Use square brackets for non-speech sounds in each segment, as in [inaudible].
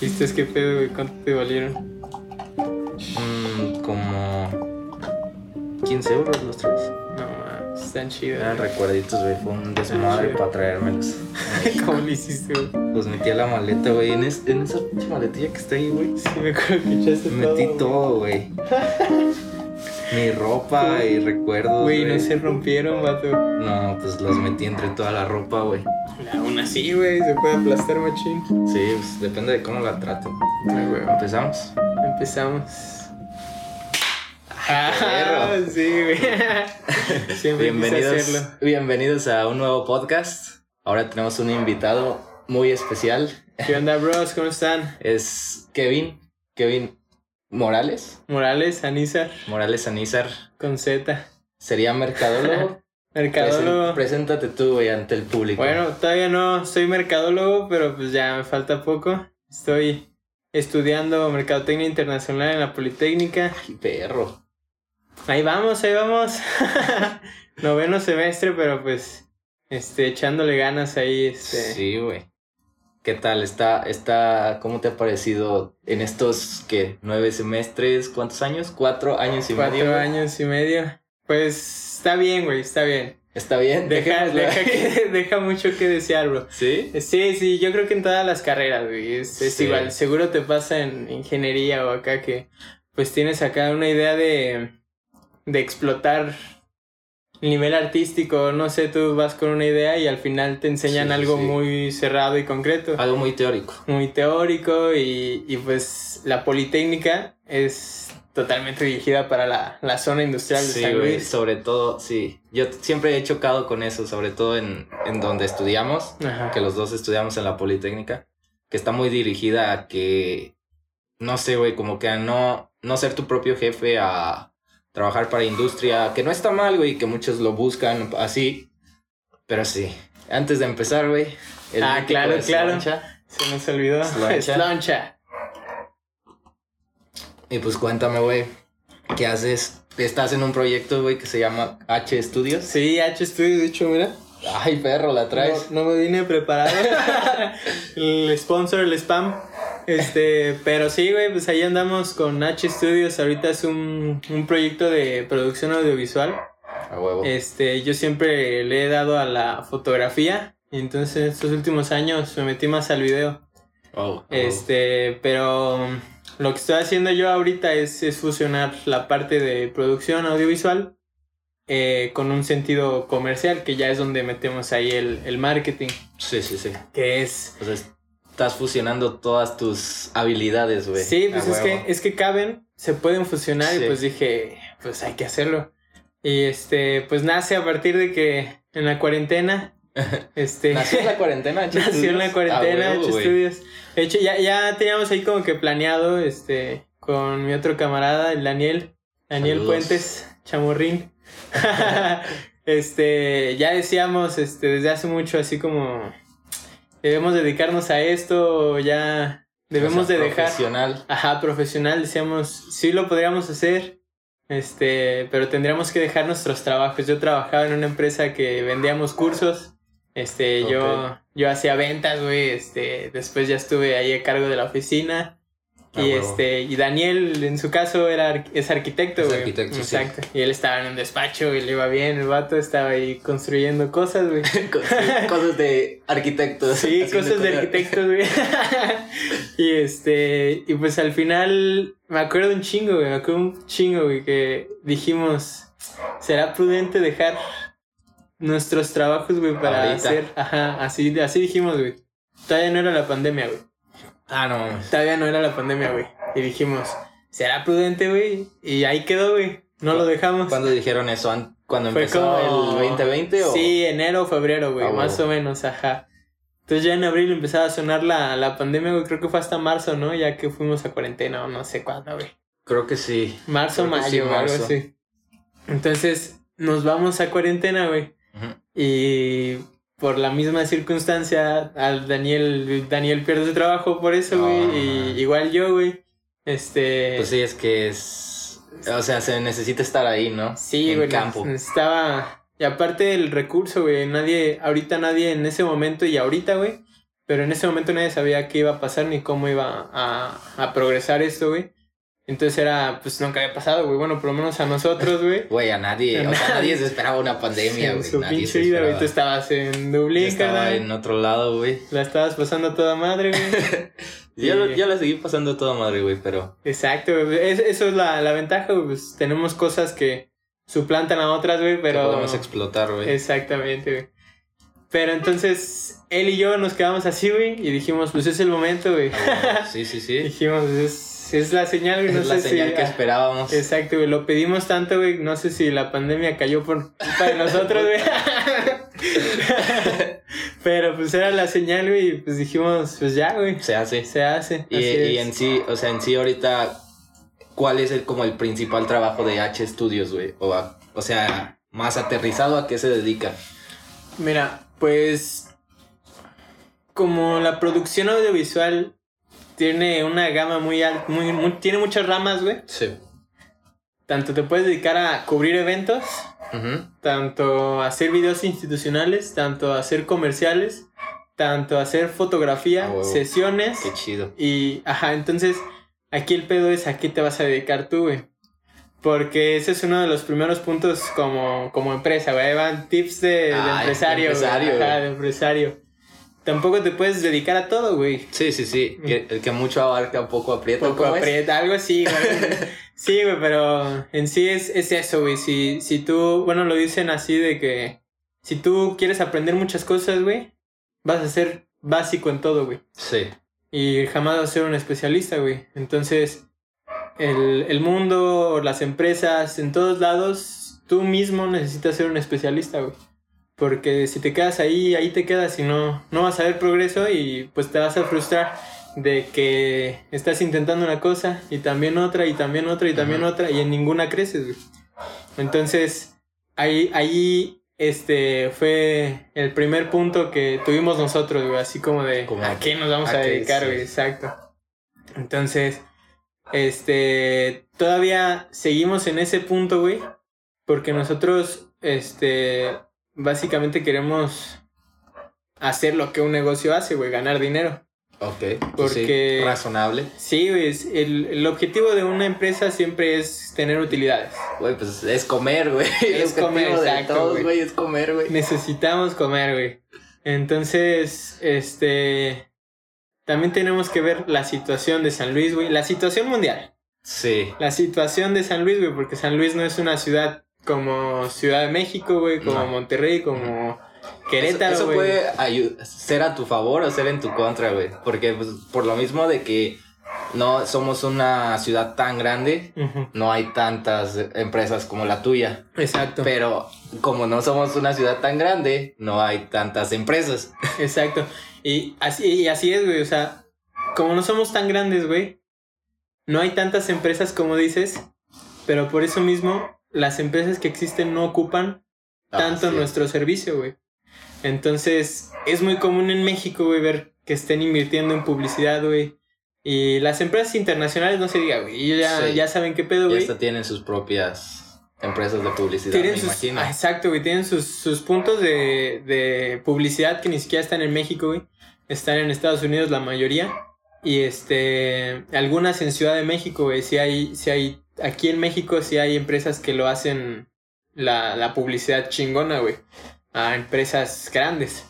¿Viste que pedo, güey? ¿Cuánto te valieron? Mm, como 15 euros los tres. No, están chidos. Eran recuerditos, güey. Fue un desmadre chido. para traérmelos. [laughs] ¿Cómo lo hiciste, güey? Los metí a la maleta, güey. En, es- en esa pinche maletilla que está ahí, güey. Sí, me acuerdo que echaste Metí todo. todo, güey. Mi ropa y recuerdos. Güey, no se rompieron, vato. No, pues los metí entre toda la ropa, güey. Aún así, güey, se puede aplastar machín. Sí, pues depende de cómo la traten. Ay, güey. Empezamos. Empezamos. perro. Ah, sí, güey. [laughs] Siempre Bienvenidos, hacerlo. bienvenidos a un nuevo podcast. Ahora tenemos un invitado muy especial. ¿Qué onda, bros? ¿Cómo están? Es Kevin. Kevin Morales. Morales, Anízar, Morales Anízar. con Z. Sería mercadólogo. [laughs] Mercadólogo. Preséntate tú, güey, ante el público. Bueno, todavía no soy mercadólogo, pero pues ya me falta poco. Estoy estudiando Mercadotecnia Internacional en la Politécnica. Ay, perro. Ahí vamos, ahí vamos. [laughs] Noveno semestre, pero pues este, echándole ganas ahí. Este, Sí, güey. ¿Qué tal? ¿Está, está, ¿Cómo te ha parecido en estos, qué, nueve semestres? ¿Cuántos años? ¿Cuatro años y Cuatro medio? güey? años y medio. Pues está bien, güey, está bien. ¿Está bien? Deja, que- [laughs] deja mucho que desear, bro. ¿Sí? Sí, sí, yo creo que en todas las carreras, güey. Es, es Sí. igual. Seguro te pasa en ingeniería o acá que pues tienes acá una idea de, de explotar el nivel artístico. No sé, tú vas con una idea y al final te enseñan sí, algo sí. muy cerrado y concreto. Algo muy teórico. Muy teórico y, y pues la Politécnica es totalmente dirigida para la, la zona industrial de Sí, San sobre todo, sí. Yo siempre he chocado con eso, sobre todo en, en donde estudiamos, Ajá. que los dos estudiamos en la Politécnica, que está muy dirigida a que, no sé, güey, como que a no, no ser tu propio jefe, a trabajar para industria, que no está mal, güey, que muchos lo buscan así, pero sí. Antes de empezar, güey. Ah, claro, claro. Se nos olvidó. Sloncha. Sloncha. Y pues cuéntame, güey, ¿qué haces? Estás en un proyecto, güey, que se llama H Studios. Sí, H Studio, de hecho, mira. Ay, perro, la traes. No, no me vine preparado. [laughs] el sponsor, el spam. Este, pero sí, güey, pues ahí andamos con H Studios. Ahorita es un, un proyecto de producción audiovisual. A huevo. Este, yo siempre le he dado a la fotografía. Y entonces estos últimos años me metí más al video. Oh, oh. Este, pero lo que estoy haciendo yo ahorita es, es fusionar la parte de producción audiovisual eh, con un sentido comercial, que ya es donde metemos ahí el, el marketing, Sí, sí, sí. que es... O sea, estás fusionando todas tus habilidades, güey. Sí, pues es que, es que caben, se pueden fusionar Sí. y pues dije, pues hay que hacerlo. Y este, pues nace a partir de que en la cuarentena, este... ¿Nació en la cuarentena, [laughs] H Nació en la cuarentena, A huevo, H. Studios. De hecho, ya, ya teníamos ahí como que planeado, este, con mi otro camarada, el Daniel, Daniel Saludos. Puentes, Chamorrín. [laughs] este, ya decíamos, este, desde hace mucho, así como, debemos dedicarnos a esto, ya debemos O sea, de dejar. Profesional. Ajá, profesional, decíamos, sí lo podríamos hacer, este, pero tendríamos que dejar nuestros trabajos. Yo trabajaba en una empresa que vendíamos cursos, este, yo, yo hacía ventas, güey, este, después ya estuve ahí a cargo de la oficina. Ah, Y huevo. este, y Daniel en su caso era es arquitecto, güey. arquitecto, sí. Exacto. Y él estaba en un despacho y le iba bien, el vato estaba ahí construyendo cosas, güey. [laughs] Cosas de arquitectos. Sí, cosas de arquitectos, güey. [laughs] y este, y pues al final me acuerdo un chingo, güey, me acuerdo un chingo, güey, que dijimos, ¿será prudente dejar nuestros trabajos, güey, para Ahorita. hacer, ajá, así, así dijimos, güey. Todavía no era la pandemia, güey. Ah, no mames. Todavía no era la pandemia, güey. Y dijimos, ¿será prudente, güey? Y ahí quedó, güey. No lo dejamos. ¿Cuándo dijeron eso? ¿An- ¿Cuando Fue empezó como- el 2020 o...? Sí, enero o febrero, güey, Ah, más o menos, ajá. Entonces ya en abril empezaba a sonar la, la pandemia, güey, creo que fue hasta marzo, ¿no? Ya que fuimos a cuarentena o no sé cuándo, güey. Creo que sí. Marzo, Creo mayo, sí, algo así. Entonces nos vamos a cuarentena, güey. Y por la misma circunstancia, al Daniel, Daniel pierde su trabajo por eso, güey. Y igual yo, güey. Este... Pues sí, es que es... O sea, se necesita estar ahí, ¿no? Sí, en güey. campo. Necesitaba. Y aparte del recurso, güey. Nadie, ahorita nadie en ese momento y ahorita, güey. Pero en ese momento nadie sabía qué iba a pasar ni cómo iba a, a progresar esto, güey. Entonces era, pues nunca había pasado, güey. Bueno, por lo menos a nosotros, güey. [laughs] Güey, a nadie, A o sea, nadie. nadie [laughs] se esperaba una pandemia, güey. su Nadie pinche vida, güey. Tú estabas en Dublín, estaba en otro lado, güey. La estabas pasando a toda madre, güey. [laughs] Yo, Sí. yo la seguí pasando toda madre, güey, pero... Exacto, güey. Es- eso es la, la ventaja, güey. Pues tenemos cosas que suplantan a otras, güey, Pero... podemos explotar, güey. Exactamente, güey. Pero entonces, él y yo nos quedamos así, güey, y dijimos, pues es el momento, güey. Sí, sí, sí. dijimos, es, es la señal, güey. No es la señal si... que esperábamos. Exacto, güey. Lo pedimos tanto, güey. No sé si la pandemia cayó por culpa de nosotros, güey. [laughs] Pero pues era la señal, güey. Y pues dijimos, pues ya, güey. Se hace. Se hace. Y, y en sí, o sea, en sí ahorita, ¿cuál es el, como el principal trabajo de H Studios, güey? O, a- o sea, más aterrizado a qué se dedica. Mira, pues. Como la producción audiovisual tiene una gama muy alta, muy, muy- tiene muchas ramas, güey. Sí. Tanto te puedes dedicar a cubrir eventos, tanto a hacer videos institucionales, tanto a hacer comerciales, tanto a hacer fotografía, Ah, sesiones. Qué chido. Y, ajá, entonces, aquí el pedo es a qué te vas a dedicar tú, güey. Porque ese es uno de los primeros puntos como, como empresa, güey. Ahí van tips de, de Ah, empresario, de empresario, güey. Ajá, de empresario. Tampoco te puedes dedicar a todo, güey. Sí, sí, sí. Que- el que mucho abarca, poco aprieta. Poco ¿cómo es? aprieta, algo así, güey. [laughs] sí, güey, pero en sí es, es eso, güey. Si, si tú, bueno, lo dicen así de que si tú quieres aprender muchas cosas, güey, vas a ser básico en todo, güey. Sí. y jamás vas a ser un especialista, güey. Entonces, el, el mundo, las empresas, en todos lados, tú mismo necesitas ser un especialista, güey. Porque si te quedas ahí, ahí te quedas y no, no vas a ver progreso y pues te vas a frustrar de que estás intentando una cosa y también otra y también otra y también otra y en ninguna creces, güey. Entonces, ahí, ahí este fue el primer punto que tuvimos nosotros, güey, así como de Como, a qué nos vamos ¿a dedicar, Sí. güey, exacto. Entonces, este, todavía seguimos en ese punto, güey, porque nosotros, este, básicamente queremos hacer lo que un negocio hace, güey, ganar dinero. Ok. pues Porque- sí, razonable. Sí, güey, el, el objetivo de una empresa siempre es tener utilidades. Güey, pues es comer, güey. Es [laughs] El comer, de exacto, todos, güey, es comer, güey. Necesitamos comer, güey. Entonces, este, también tenemos que ver la situación de San Luis, güey, la situación mundial. Sí. La situación de San Luis, güey, porque San Luis no es una ciudad como Ciudad de México, güey, como No. Monterrey, como Querétaro, Eso, eso puede ser a tu favor o ser en tu contra, güey. Porque pues, por lo mismo de que no somos una ciudad tan grande, no hay tantas empresas como la tuya. Exacto, Pero como no somos una ciudad tan grande, no hay tantas empresas. [laughs] exacto. Y así, y así es, güey, o sea, como no somos tan grandes, güey, no hay tantas empresas como dices, pero por eso mismo las empresas que existen no ocupan tanto Ah, sí. nuestro servicio, güey. Entonces, es muy común en México, güey, ver que estén invirtiendo en publicidad, güey. Y las empresas internacionales, no se diga, güey, ellos ya, Sí. ya saben qué pedo, Y güey. hasta tienen sus propias empresas de publicidad, Tienen me sus, imagino. ah, exacto, güey, tienen sus, sus puntos de, de publicidad que ni siquiera están en México, güey. Están en Estados Unidos la mayoría. Y este, algunas en Ciudad de México, güey, sí hay, sí hay, aquí en México sí hay empresas que lo hacen la, la publicidad chingona, güey. A empresas grandes.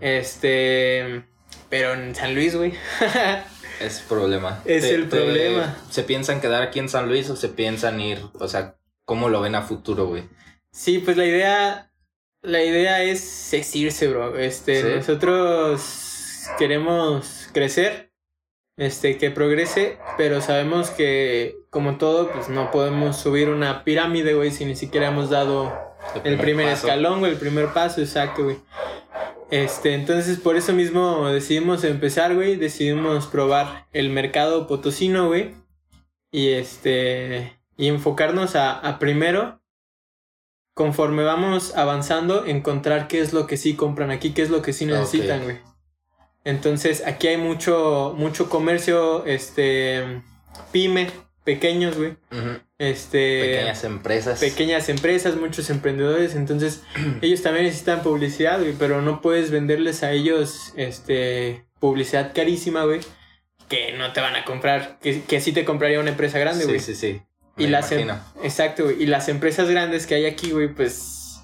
Este, pero en San Luis, güey. [laughs] Es problema. Es el problema. ¿Se piensan quedar aquí en San Luis o se piensan ir? O sea, ¿cómo lo ven a futuro, güey? sí, pues la idea, la idea es, es irse, bro. Este, Sí. nosotros queremos crecer, este, que progrese, pero sabemos que, como todo, pues no podemos subir una pirámide, güey, si ni siquiera hemos dado el primer paso. escalón, güey, el primer paso, exacto, güey. Este, entonces por eso mismo decidimos empezar, güey, decidimos probar el mercado potosino, güey. Y este, y enfocarnos a, a primero, conforme vamos avanzando, encontrar qué es lo que sí compran aquí, qué es lo que sí necesitan, güey. Entonces aquí hay mucho, mucho comercio, este, pyme, pequeños, güey. Este, Pequeñas empresas. pequeñas empresas, muchos emprendedores, entonces [clears throat] ellos también necesitan publicidad, güey, pero no puedes venderles a ellos este publicidad carísima, güey, que no te van a comprar, que, que sí te compraría una empresa grande, güey. Sí, sí, sí. Y las, em- exacto, güey. Y las empresas grandes que hay aquí, güey, pues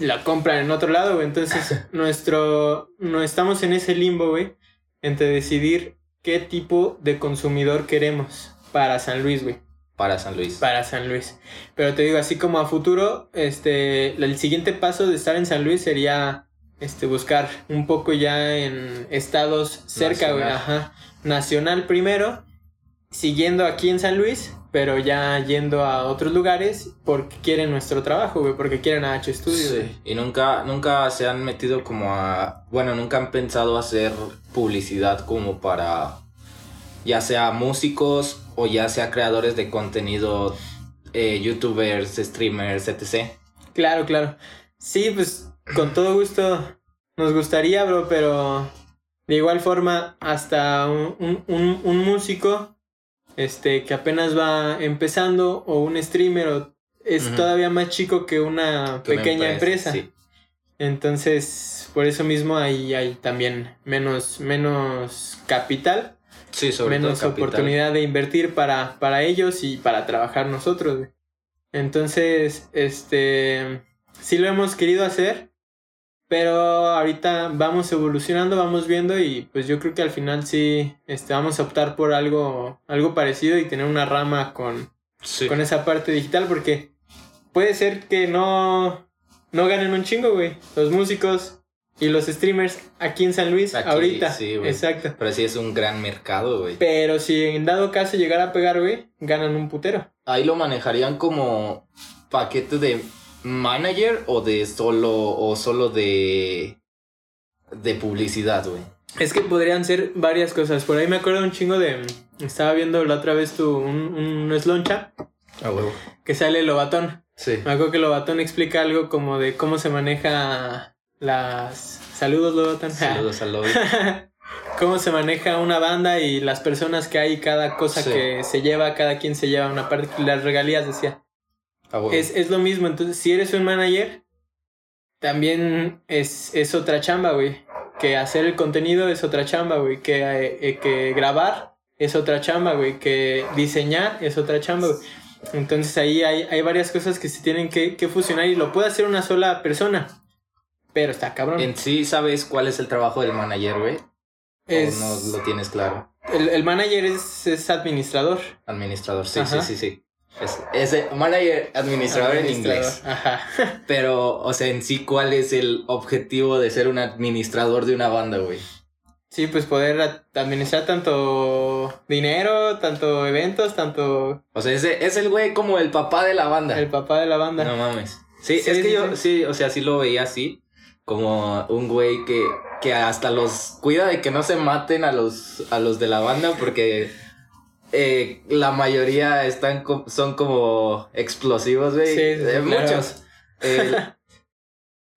la compran en otro lado, güey. Entonces, [laughs] nuestro, no estamos en ese limbo, güey, entre decidir qué tipo de consumidor queremos para San Luis, güey. Para San Luis. Para San Luis. Pero te digo, así como a futuro, este, el siguiente paso de estar en San Luis sería, este, buscar un poco ya en estados cerca, güey, ajá. Nacional primero, siguiendo aquí en San Luis, pero ya yendo a otros lugares porque quieren nuestro trabajo, güey, porque quieren a H Studio. Sí, y nunca, nunca se han metido como a. Bueno, nunca han pensado hacer publicidad como para. Ya sea músicos o ya sea creadores de contenido, eh, youtubers, streamers, etc. Claro, claro. Sí, pues con todo gusto nos gustaría, bro, pero de igual forma hasta un, un- un- un músico este que apenas va empezando o un streamer o es todavía más chico que una Que una pequeña empresa. sí. Entonces, por eso mismo ahí hay también menos menos capital, Sí, sobre menos todo oportunidad de invertir para, para ellos y para trabajar nosotros. güey. Entonces, este, sí lo hemos querido hacer, pero ahorita vamos evolucionando, vamos viendo y pues yo creo que al final sí, este, vamos a optar por algo, algo parecido y tener una rama con, Sí. con esa parte digital porque puede ser que no, no ganen un chingo, güey, los músicos y los streamers aquí en San Luis Aquí, ahorita. sí, güey. Exacto. Pero sí es un gran mercado, güey. Pero si en dado caso llegara a pegar, güey, ganan un putero. Ahí lo manejarían como paquete de manager o de solo o solo de de publicidad, güey. Es que podrían ser varias cosas. Por ahí me acuerdo un chingo de. Estaba viendo la otra vez tu, un, un sloncha A huevo. que sale Lobatón. Sí. Me acuerdo que Lobatón explica algo como de cómo se maneja las. Saludos, Lobatón. Saludos al lobby. [laughs] cómo se maneja una banda y las personas que hay, cada cosa Sí. que se lleva, cada quien se lleva una parte. Las regalías, decía. A huevo. Es, es lo mismo. Entonces, si eres un manager, también es, es otra chamba, güey. Que hacer el contenido es otra chamba, güey. Que, eh, que grabar es otra chamba, güey. Que diseñar es otra chamba, güey. Entonces ahí hay, hay varias cosas que se tienen que, que fusionar y lo puede hacer una sola persona. Pero está cabrón. En sí sabes cuál es el trabajo del manager, güey. Es- O no lo tienes claro. el, el manager es, es administrador. Administrador, sí, Ajá. sí, sí, sí. Es, es el manager administrador en inglés. Ajá. [laughs] Pero, o sea, en sí, ¿cuál es el objetivo de ser un administrador de una banda, güey? Sí, pues poder administrar tanto dinero, tanto eventos, tanto O sea, ese es el güey como el papá de la banda. el papá de la banda. No mames. Sí, Sí, es que sí, yo, sí. sí, o sea, sí lo veía así. Como un güey que, que hasta los cuida de que no se maten a los, a los de la banda porque eh, la mayoría están son como explosivos, güey. Sí, sí, Eh, claro. Muchos. Eh,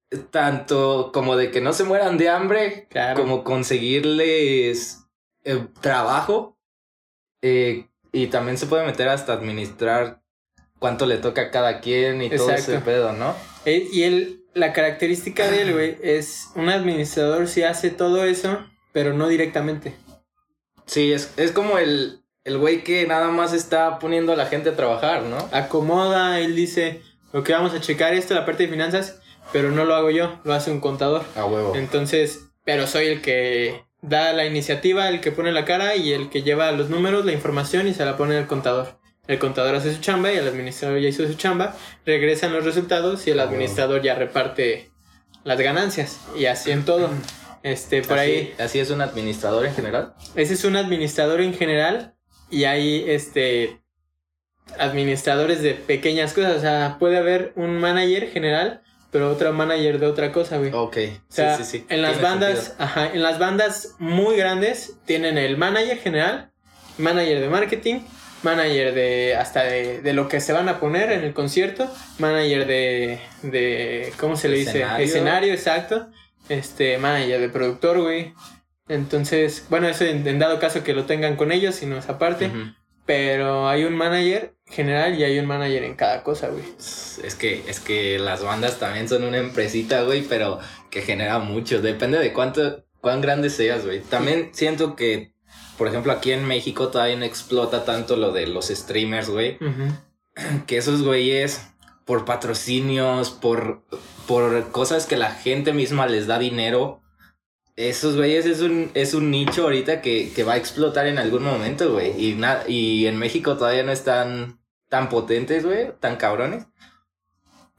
[laughs] tanto como de que no se mueran de hambre, Claro. como conseguirles eh, trabajo. y también se puede meter hasta administrar cuánto le toca a cada quien y todo ese pedo, ¿no? Y él, la característica de él, güey, es un administrador si hace todo eso, pero no directamente. Sí, es, es como el, el güey que nada más está poniendo a la gente a trabajar, ¿no? Acomoda, él dice, ok, vamos a checar esto, la parte de finanzas, pero no lo hago yo, lo hace un contador. A huevo. Entonces, pero soy el que da la iniciativa, el que pone la cara y el que lleva los números, la información y se la pone al contador. El contador hace su chamba y el administrador ya hizo su chamba, regresan los resultados y el Ah, administrador ya reparte las ganancias y así en todo. Este, por así, ahí, así es un administrador en general. ese es un administrador en general y hay este administradores de pequeñas cosas, o sea, puede haber un manager general, pero otro manager de otra cosa, güey. Ok. O sea, sí, sí, sí. en las Tiene bandas, sentido. ajá, en las bandas muy grandes tienen el manager general, manager de marketing, manager de hasta de, de lo que se van a poner en el concierto, manager de, de ¿cómo se le dice? Escenario. Exacto. Este, manager de productor, güey. Entonces, bueno, eso en, en dado caso que lo tengan con ellos, si no es aparte. Ujú. Pero hay un manager general y hay un manager en cada cosa, güey. Es que, es que las bandas también son una empresita, güey, pero que genera mucho. Depende de cuánto, cuán grande seas, güey. También siento que, por ejemplo, aquí en México todavía no explota tanto lo de los streamers, güey. [clears throat] Que esos güeyes, por patrocinios, por, por cosas que la gente misma les da dinero, esos güeyes es un, es un nicho ahorita que, que va a explotar en algún momento, güey. Y, na- y en México todavía no están tan potentes, güey, tan cabrones.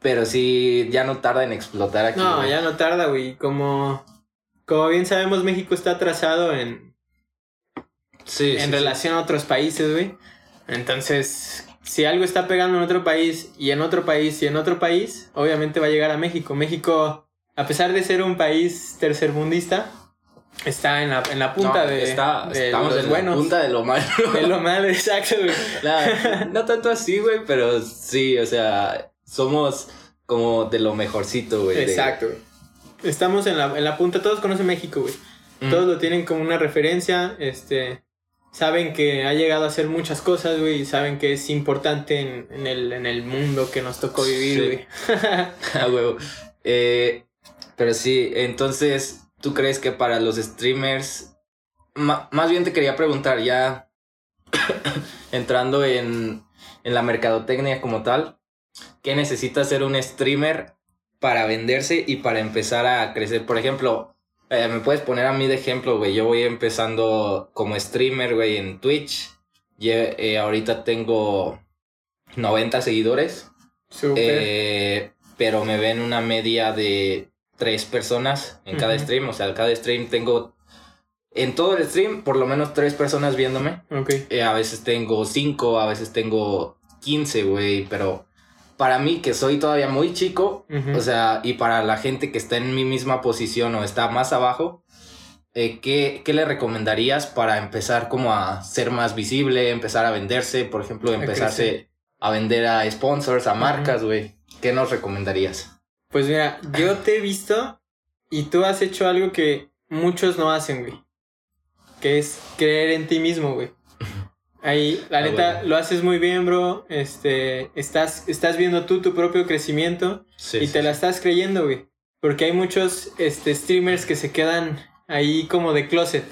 Pero sí, ya no tarda en explotar aquí. No, ya no tarda, güey. Como, como bien sabemos, México está atrasado en, Sí, en sí, sí. relación a otros países, güey. Entonces, si algo está pegando en otro país y en otro país y en otro país, obviamente va a llegar a México. México, a pesar de ser un país tercermundista, está en la, en la punta No, de, está- de estamos los en buenos. la punta de lo malo. [laughs] De lo malo, exacto, güey. [laughs] Nah, no tanto así, güey, pero sí, o sea, somos como de lo mejorcito, güey. Exacto. Estamos en la, en la punta, todos conocen México, güey. Mm. Todos lo tienen como una referencia, este... Saben que ha llegado a hacer muchas cosas, güey, y saben que es importante en, en el, en el mundo que nos tocó vivir, Sí. güey. A [laughs] huevo. Eh, pero sí, entonces, ¿tú crees que para los streamers... más bien te quería preguntar, ya [coughs] entrando en, en la mercadotecnia como tal, ¿qué necesita hacer un streamer para venderse y para empezar a crecer? Por ejemplo, eh, me puedes poner a mí de ejemplo, güey. Yo voy empezando como streamer, güey, en Twitch. Ye- eh, ahorita tengo 90 seguidores. Eh, pero me ven una media de tres personas en cada stream. O sea, cada stream tengo. En todo el stream, por lo menos tres personas viéndome. ok. Eh, a veces tengo cinco, a veces tengo quince, güey. Pero para mí, que soy todavía muy chico, o sea, y para la gente que está en mi misma posición o está más abajo, eh, ¿qué, qué le recomendarías para empezar como a ser más visible, empezar a venderse, por ejemplo, empezarse a vender a sponsors, a marcas, güey? ¿Qué nos recomendarías? Pues mira, yo te he visto y tú has hecho algo que muchos no hacen, güey. Que es creer en ti mismo, güey. Ahí, la Ah, neta, bueno. lo haces muy bien, bro. Este, estás, estás viendo tú tu propio crecimiento Sí, y te la estás creyendo, güey. Porque hay muchos este, streamers que se quedan ahí como de closet.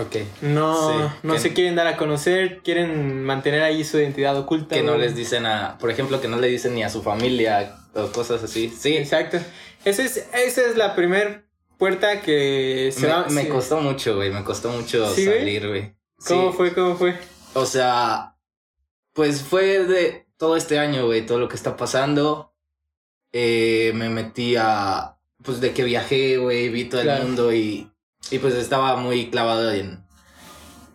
Ok. No, no que- se quieren dar a conocer, quieren mantener ahí su identidad oculta. Que no les dicen a, por ejemplo, que no le dicen ni a su familia o cosas así. Sí, Exacto. Esa es, esa es la primer puerta que se me, va. me costó mucho, güey, me costó mucho salir, güey. ¿Cómo fue? ¿Cómo fue? O sea, pues fue de todo este año, güey, todo lo que está pasando. Eh, me metí a, pues de que viajé, güey, vi todo Claro. el mundo y, y pues estaba muy clavado en,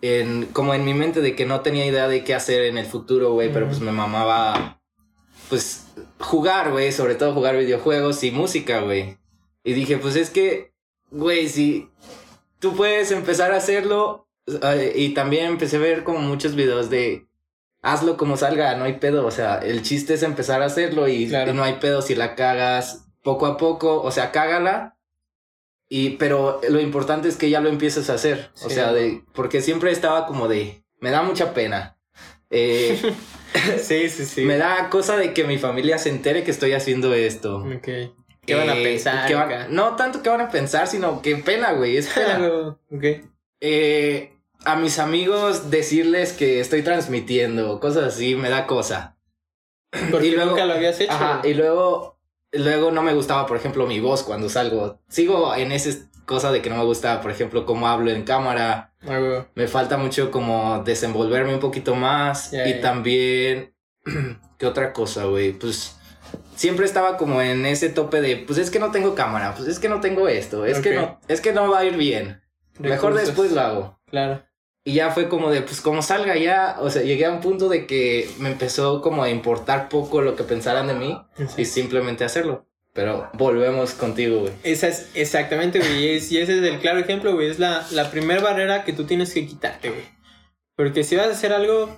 en, como en mi mente de que no tenía idea de qué hacer en el futuro, güey, pero pues me mamaba, pues jugar, güey, sobre todo jugar videojuegos y música, güey. Y dije, pues es que, güey, si tú puedes empezar a hacerlo, y también empecé a ver como muchos videos de hazlo como salga, no hay pedo. O sea, el chiste es empezar a hacerlo y, Claro. no hay pedo si la cagas poco a poco. O sea, cágala. Y, pero lo importante es que ya lo empieces a hacer. O sea, de, porque siempre estaba como de, me da mucha pena. Eh, [laughs] Sí, sí, sí. Me da cosa de que mi familia se entere que estoy haciendo esto. Ok. ¿Qué van a Eh, pensar? van- no tanto que van a pensar, sino que pena, güey. Es pena. [laughs] ok. Eh, a mis amigos decirles que estoy transmitiendo, cosas así, me da cosa. [clears throat] Porque Y luego- nunca lo habías hecho. Ajá, y luego, luego no me gustaba, por ejemplo, mi voz cuando salgo. Sigo en esa cosa de que no me gusta, por ejemplo, cómo hablo en cámara. Ah. Me falta mucho como desenvolverme un poquito más. Y también, [clears throat] ¿qué otra cosa, güey? Pues siempre estaba como en ese tope de, pues es que no tengo cámara, pues es que no tengo esto, es que no, es que no va a ir bien. Mejor después lo hago. Claro. Y ya fue como de, pues como salga ya, o sea, llegué a un punto de que me empezó como a importar poco lo que pensaran de mí y simplemente hacerlo. Pero volvemos contigo, güey. Esa es exactamente, güey. Y ese es el claro ejemplo, güey. Es la, la primera barrera que tú tienes que quitarte, güey. Porque si vas a hacer algo,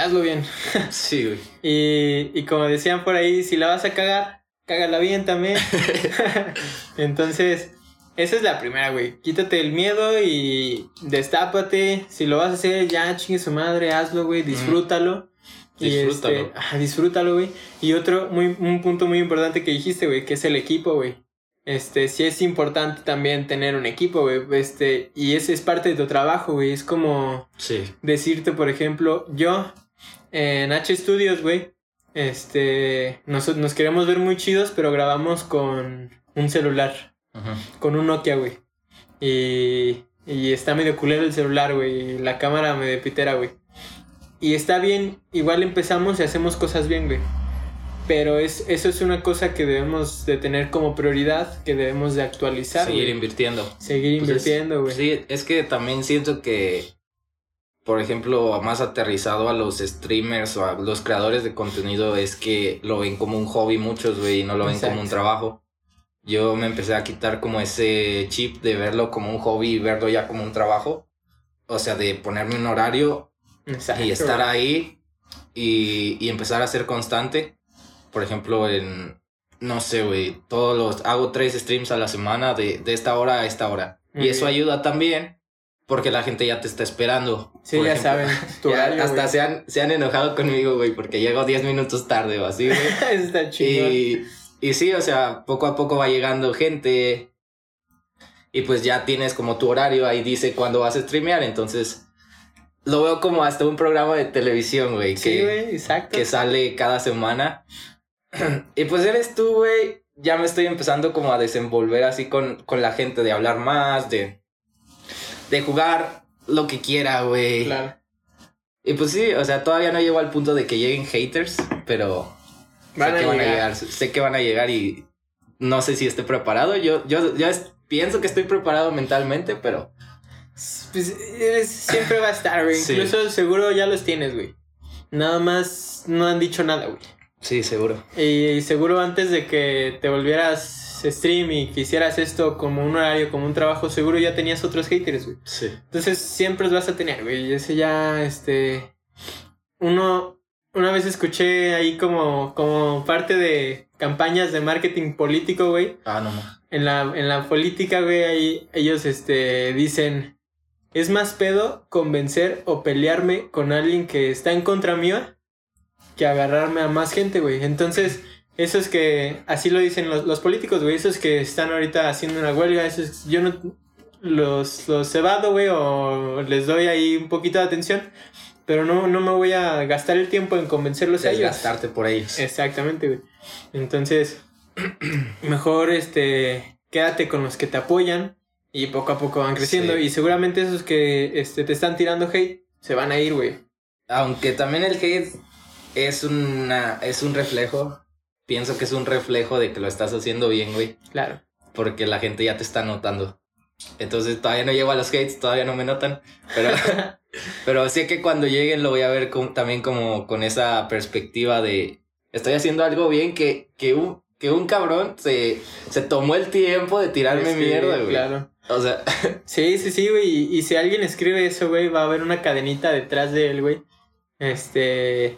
hazlo bien. [laughs] Sí, güey. Y, y como decían por ahí, si la vas a cagar, cágala bien también. [laughs] [laughs] Entonces, esa es la primera, güey. Quítate el miedo y destápate. Si lo vas a hacer, ya chingue su madre, hazlo, güey. Disfrútalo. Y Disfrútalo. este, disfrútalo, güey. Y otro, muy, un punto muy importante que dijiste, güey, que es el equipo, güey. este, sí es importante también tener un equipo, güey, este, y ese es parte de tu trabajo, güey, es como Sí. decirte, por ejemplo, yo en H Studios, güey, este, nos, nos queremos ver muy chidos, pero grabamos con un celular, Ajá. con un Nokia, güey, y, y está medio culero el celular, güey, y la cámara medio pitera, güey, y está bien, igual empezamos y hacemos cosas bien, güey. Pero es, eso es una cosa que debemos de tener como prioridad, que debemos de actualizar. Seguir güey. invirtiendo. Seguir Pues es- invirtiendo, güey. Sí, es que también siento que, por ejemplo, más aterrizado a los streamers o a los creadores de contenido es que lo ven como un hobby muchos, güey, y no lo ven como un trabajo. Yo me empecé a quitar como ese chip de verlo como un hobby y verlo ya como un trabajo. O sea, de ponerme un horario Exacto, y estar ahí y, y empezar a ser constante. Por ejemplo, en, no sé, güey, todos los, hago tres streams a la semana de, de esta hora a esta hora. Y eso ayuda también porque la gente ya te está esperando. Sí, Por ya ejemplo. saben. [laughs] Tu Ya horario, hasta se han, se han enojado conmigo, güey, porque llego 10 minutos tarde o así, güey. [laughs] Está chido. y, y sí, o sea, poco a poco va llegando gente. Y pues ya tienes como tu horario, ahí dice cuándo vas a streamear, entonces lo veo como hasta un programa de televisión, güey. Sí, que, güey, exacto. que sale cada semana. [clears throat] y pues eres tú, güey. Ya me estoy empezando como a desenvolver así con, con la gente, de hablar más, de, de jugar lo que quiera, güey. Claro. Y pues sí, o sea, todavía no llego al punto de que lleguen haters, pero Van sé a que van a llegar. Sé que van a llegar y no sé si esté preparado. Yo, yo, yo es- pienso que estoy preparado mentalmente, pero Pues siempre va a estar, güey. Sí. Incluso seguro ya los tienes, güey. Nada más no han dicho nada, güey. sí, seguro. Y seguro antes de que te volvieras stream y que hicieras esto como un horario, como un trabajo, seguro ya tenías otros haters, güey. Sí. Entonces siempre los vas a tener, güey. Y ese ya, este. Uno. Una vez escuché ahí como, como parte de campañas de marketing político, güey. Ah, no. En la, en la política, güey, ahí ellos este, dicen. Es más pedo convencer o pelearme con alguien que está en contra mía que agarrarme a más gente, güey. Entonces, esos que, así lo dicen los, los políticos, güey, esos que están ahorita haciendo una huelga, esos, yo no los, los cebado, güey, o les doy ahí un poquito de atención, pero no, no me voy a gastar el tiempo en convencerlos a ellos. Desgastarte por ellos. Exactamente, güey. Entonces, [clears throat] mejor este quédate con los que te apoyan y poco a poco van creciendo. Sí. Y seguramente esos que este, te están tirando hate se van a ir, güey. Aunque también el hate es una es un reflejo. Pienso que es un reflejo de que lo estás haciendo bien, güey. Claro. Porque la gente ya te está notando. Entonces todavía no llego a los hates, todavía no me notan. Pero, [laughs] pero sé que cuando lleguen lo voy a ver con- también como con esa perspectiva de estoy haciendo algo bien que, que, un, que un cabrón se, se tomó el tiempo de tirarme Este, mierda, güey. Claro. O sea, [laughs] Sí, sí, sí, güey. Y, y si alguien escribe eso, güey, va a haber una cadenita detrás de él, güey. Este.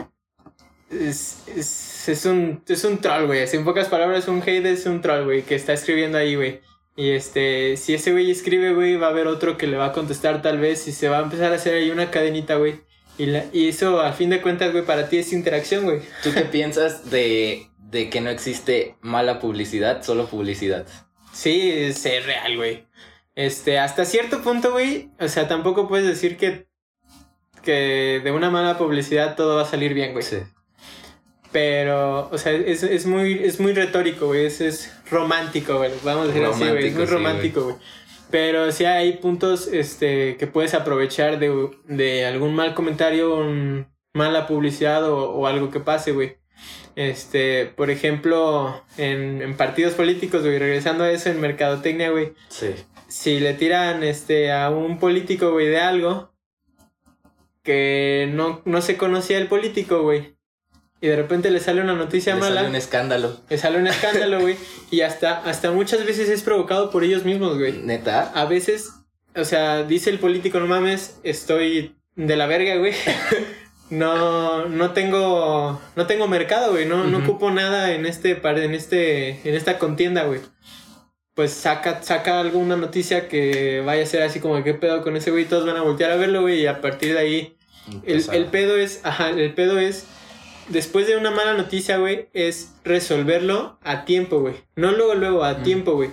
Es, es, es un, es un troll, güey. En pocas palabras, un hate es un troll, güey, que está escribiendo ahí, güey. Y este, si ese güey escribe, güey, va a haber otro que le va a contestar tal vez y se va a empezar a hacer ahí una cadenita, güey. Y, la, y eso, a fin de cuentas, güey, para ti es interacción, güey. ¿tú qué [laughs] piensas de, de que no existe mala publicidad, solo publicidad? Sí, es real, güey. Este, hasta cierto punto, güey. O sea, tampoco puedes decir que, que de una mala publicidad todo va a salir bien, güey. Sí. Pero, o sea, es, es muy, es muy retórico, güey. Es, es romántico, güey. Vamos a decir así, güey. Es muy romántico, güey. Pero sí hay puntos este, que puedes aprovechar de, de algún mal comentario, un- mala publicidad o, o algo que pase, güey. Este, por ejemplo, en, en partidos políticos, güey, regresando a eso en mercadotecnia, güey Sí. si le tiran este a un político, güey, de algo que no, no se conocía el político, güey. Y de repente le sale una noticia Le mala, sale un escándalo. le sale un escándalo, güey. [laughs] y hasta, hasta muchas veces es provocado por ellos mismos, güey. ¿Neta? A veces, o sea, dice el político, no mames, estoy de la verga, güey. [laughs] No, no tengo, no tengo mercado, güey. No, no ocupo nada en este, en este, en esta contienda, güey. Pues saca, saca alguna noticia que vaya a ser así como qué pedo con ese güey. Todos van a voltear a verlo, güey. Y a partir de ahí, el, el pedo es, ajá, el pedo es después de una mala noticia, güey, es resolverlo a tiempo, güey. No luego, luego, a tiempo, güey.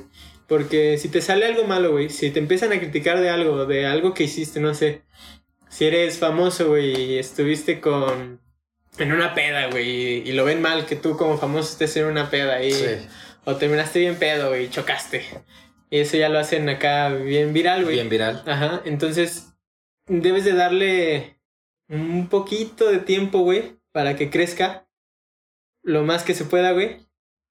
Porque si te sale algo malo, güey, si te empiezan a criticar de algo, de algo que hiciste, no sé. Si eres famoso, güey, y estuviste con... En una peda, güey, y, lo ven mal que tú como famoso estés en una peda y... O terminaste bien pedo, güey, y chocaste. Y eso ya lo hacen acá bien viral, güey. Bien viral. Ajá, entonces debes de darle un poquito de tiempo, güey, para que crezca lo más que se pueda, güey.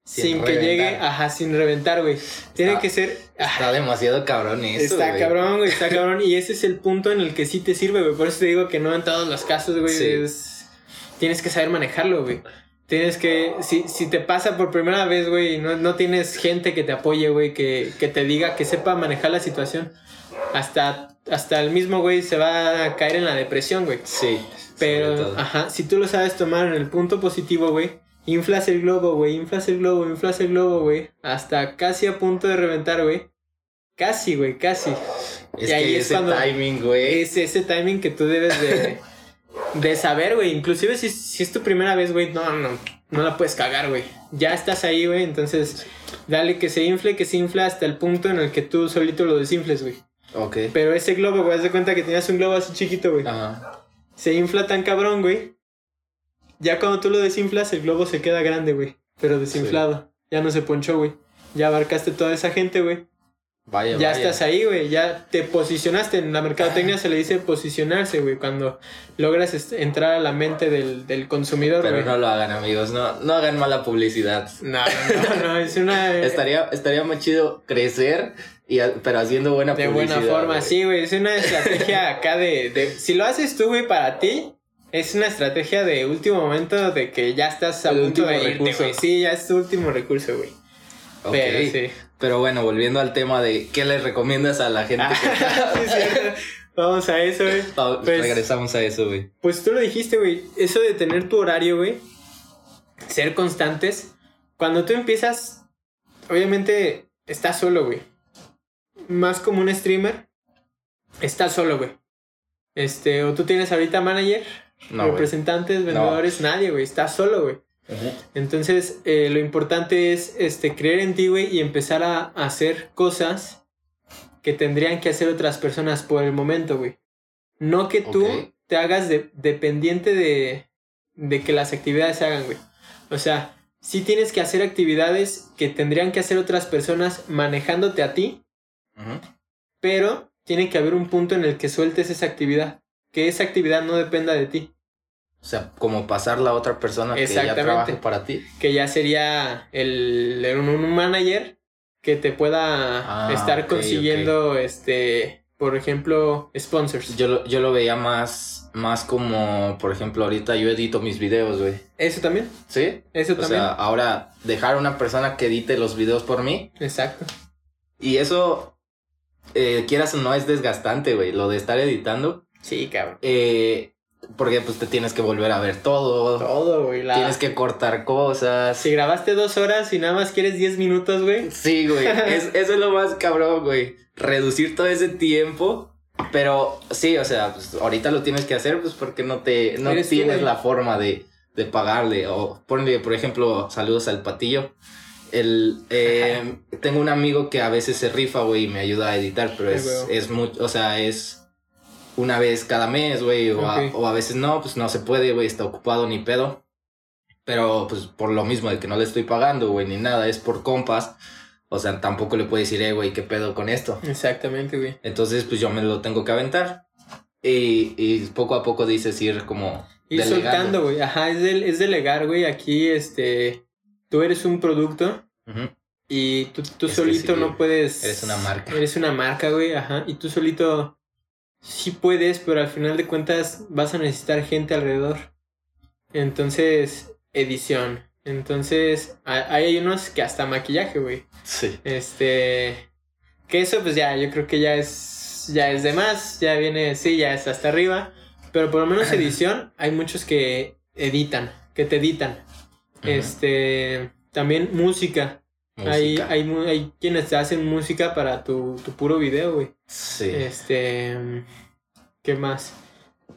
Sin, que llegue, ajá, sin reventar, güey. Tiene que ser. Está demasiado cabrón eso. Está cabrón, güey, está [laughs] cabrón. y ese es el punto en el que sí te sirve, güey. Por eso te digo que no en todos los casos, güey. Es... Tienes que saber manejarlo, güey. Tienes que, si, si te pasa por primera vez, güey, no, no tienes gente que te apoye, güey, que, que te diga, que sepa manejar la situación, hasta, hasta el mismo, güey, se va a caer en la depresión, güey. Sí. Pero, ajá, si tú lo sabes tomar en el punto positivo, güey, inflas el globo, güey, inflas el globo, inflas el globo, güey, hasta casi a punto de reventar, güey. Casi, güey, casi. Es y ahí que es ese timing, güey. Es ese timing que tú debes de... [laughs] de saber, güey. Inclusive si, si es tu primera vez, güey, no, no, no la puedes cagar, güey. Ya estás ahí, güey, entonces dale que se infle, que se infla hasta el punto en el que tú solito lo desinfles, güey. Ok. Pero ese globo, güey, haz de cuenta que tenías un globo así chiquito, güey. Ajá. Se infla tan cabrón, güey. Ya cuando tú lo desinflas, el globo se queda grande, güey. Pero desinflado. Ya no se ponchó, güey. Ya abarcaste toda esa gente, güey. Vaya, ya estás ahí, güey. Ya te posicionaste. En la mercadotecnia se le dice posicionarse, güey. Cuando logras entrar a la mente del, consumidor, Pero no lo hagan, amigos. No, no hagan mala publicidad. No, no, no. Es una. estaría, estaría muy chido crecer. Y, pero haciendo buena de buena forma, sí, güey. Es una estrategia [laughs] acá de, de. Si lo haces tú, güey, para ti, es una estrategia de último momento de que ya estás a punto de irte, güey. Sí, ya es tu último recurso, güey. Pero, sí. Pero bueno, volviendo al tema de qué le recomiendas a la gente. [laughs] Vamos a eso, güey. Pues, regresamos a eso, güey. Pues tú lo dijiste, güey. Eso de tener tu horario, güey. Ser constantes. Cuando tú empiezas, obviamente estás solo, güey. Más como un streamer, estás solo, güey. Este, o tú tienes ahorita manager, representantes, vendedores, nadie, güey. Estás solo, güey. Entonces, eh, lo importante es este, creer en ti, güey, y empezar a, hacer cosas que tendrían que hacer otras personas por el momento, güey. No que tú te hagas dependiente de, de que las actividades se hagan, güey. O sea, sí tienes que hacer actividades que tendrían que hacer otras personas manejándote a ti, pero tiene que haber un punto en el que sueltes esa actividad, que esa actividad no dependa de ti. O sea, como pasarla a otra persona que ya trabaje para ti. Que ya sería el, un, manager que te pueda ah, estar consiguiendo, este, por ejemplo, sponsors. Yo lo, yo lo veía más, más como, por ejemplo, ahorita yo edito mis videos, güey. ¿Eso también? Sí. Eso también. O sea, ahora dejar a una persona que edite los videos por mí. Exacto. Y eso, eh, quieras o no, es desgastante, güey, lo de estar editando. Sí, cabrón. Eh, porque pues te tienes que volver a ver todo. Todo, güey. Tienes que cortar cosas. Si grabaste dos horas y nada más quieres diez minutos, güey. Sí, güey. [laughs] eso es lo más cabrón, güey. Reducir todo ese tiempo. Pero sí, o sea, pues ahorita lo tienes que hacer, pues porque no te, no tienes la forma de, de pagarle. O ponle, por ejemplo, saludos al patillo. El, [laughs] eh, tengo un amigo que a veces se rifa, güey, y me ayuda a editar, pero es, es mucho, o sea, es una vez cada mes, güey, o, a, veces no, pues no se puede, güey, está ocupado ni pedo. Pero pues por lo mismo de que no le estoy pagando, güey, ni nada, es por compas. O sea, tampoco le puedo decir, eh, güey, ¿qué pedo con esto? Exactamente, güey. Entonces, pues yo me lo tengo que aventar. Y, y poco a poco dices ir como... Ir soltando, güey. Ajá, es, es delegar, güey. Aquí, este... Tú eres un producto. Y tú, tú solito no puedes... Eres una marca. Eres una marca, güey. Ajá. Y tú solito sí puedes, pero al final de cuentas vas a necesitar gente alrededor. Entonces, edición. Entonces, hay unos que hasta maquillaje, güey. Sí. Este. Que eso, pues ya, yo creo que ya es. Ya es de más. Ya viene, sí, ya es hasta arriba. Pero por lo menos [laughs] edición, hay muchos que editan, que te editan. Este. También música. Hay, hay, hay, quienes te hacen música para tu, tu puro video, güey. Sí. Este. ¿Qué más?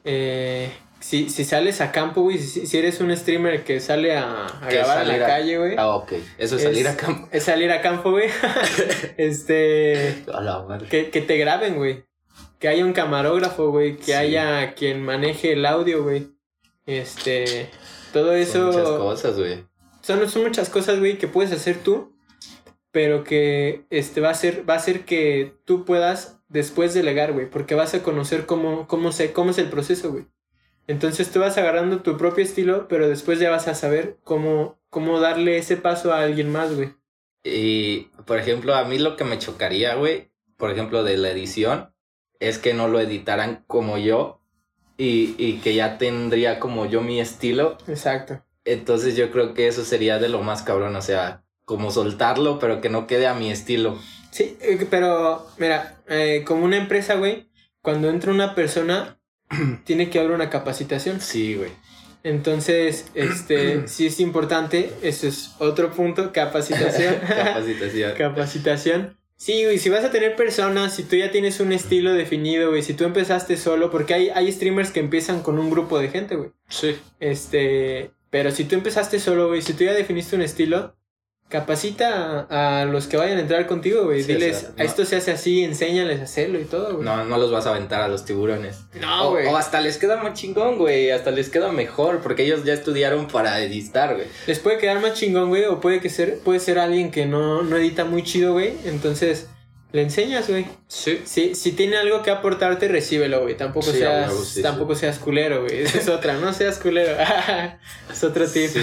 Eh, si, si sales a campo, güey, si, si eres un streamer que sale a, a Que grabar en la a- calle, güey. Ah, ok. Eso es salir a campo. Es salir a campo, güey. [laughs] este. A la madre. Que, que te graben, güey. Que haya un camarógrafo, güey. Que Sí. haya quien maneje el audio, güey. Este. Todo eso. Son muchas cosas, güey. son, son muchas cosas, güey, que puedes hacer tú, pero que este, va, a ser, va a hacer que tú puedas después delegar, güey, porque vas a conocer cómo, cómo, se, cómo es el proceso, güey. Entonces tú vas agarrando tu propio estilo, pero después ya vas a saber cómo, cómo darle ese paso a alguien más, güey. Y, por ejemplo, a mí lo que me chocaría, güey, por ejemplo, de la edición, es que no lo editaran como yo y, y que ya tendría como yo mi estilo. Exacto. Entonces yo creo que eso sería de lo más cabrón, o sea, como soltarlo, pero que no quede a mi estilo. Sí, eh, pero mira, eh, como una empresa, güey, cuando entra una persona, [clears throat] tiene que haber una capacitación. Sí, güey. Entonces, este, [clears throat] sí es importante, eso es otro punto, capacitación. [laughs] Capacitación. [laughs] Capacitación. Sí, güey, si vas a tener personas, si tú ya tienes un estilo definido, güey, si tú empezaste solo, porque hay, hay streamers que empiezan con un grupo de gente, güey. Sí. Este, pero si tú empezaste solo, güey, si tú ya definiste un estilo, capacita a, a los que vayan a entrar contigo, güey. Sí, o Diles, sea, no. esto se hace así, enséñales a hacerlo y todo, güey. No, no los vas a aventar a los tiburones. No, o, güey. o hasta les queda más chingón, güey. Hasta les queda mejor, porque ellos ya estudiaron para editar, güey. Les puede quedar más chingón, güey, o puede que ser, puede ser alguien que no, no edita muy chido, güey. Entonces, le enseñas, güey. Sí. Si, si tiene algo que aportarte, recíbelo, güey. Tampoco Sí, seas, huevo, sí, tampoco seas culero, güey. Esa es otra, no seas culero. [laughs] es otro tip. Sí,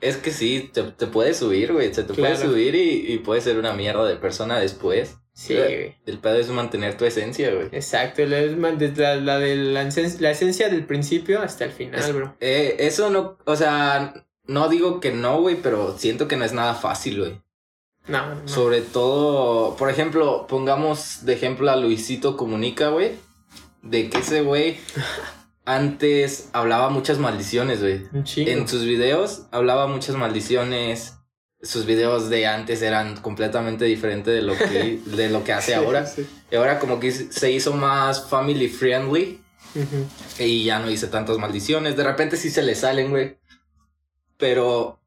es- que sí, te, te puedes subir, güey. Se te puede Claro. subir y, y puedes ser una mierda de persona después. Sí, güey. El pedo es mantener tu esencia, güey. Exacto, la, la, la de la, esen- la esencia del principio hasta el final, Es- bro. Eh, eso no, o sea, no digo que no, güey, pero siento que no es nada fácil, güey. No, no. Sobre todo, por ejemplo, pongamos de ejemplo a Luisito Comunica, güey. De que ese güey [laughs] antes hablaba muchas maldiciones, güey. En sus videos hablaba muchas maldiciones. Sus videos de antes eran completamente diferentes de lo que, de lo que hace [laughs] ahora. Sí, Y ahora como que se hizo más family friendly. Y ya no hice tantas maldiciones. De repente sí se le salen, güey. Pero,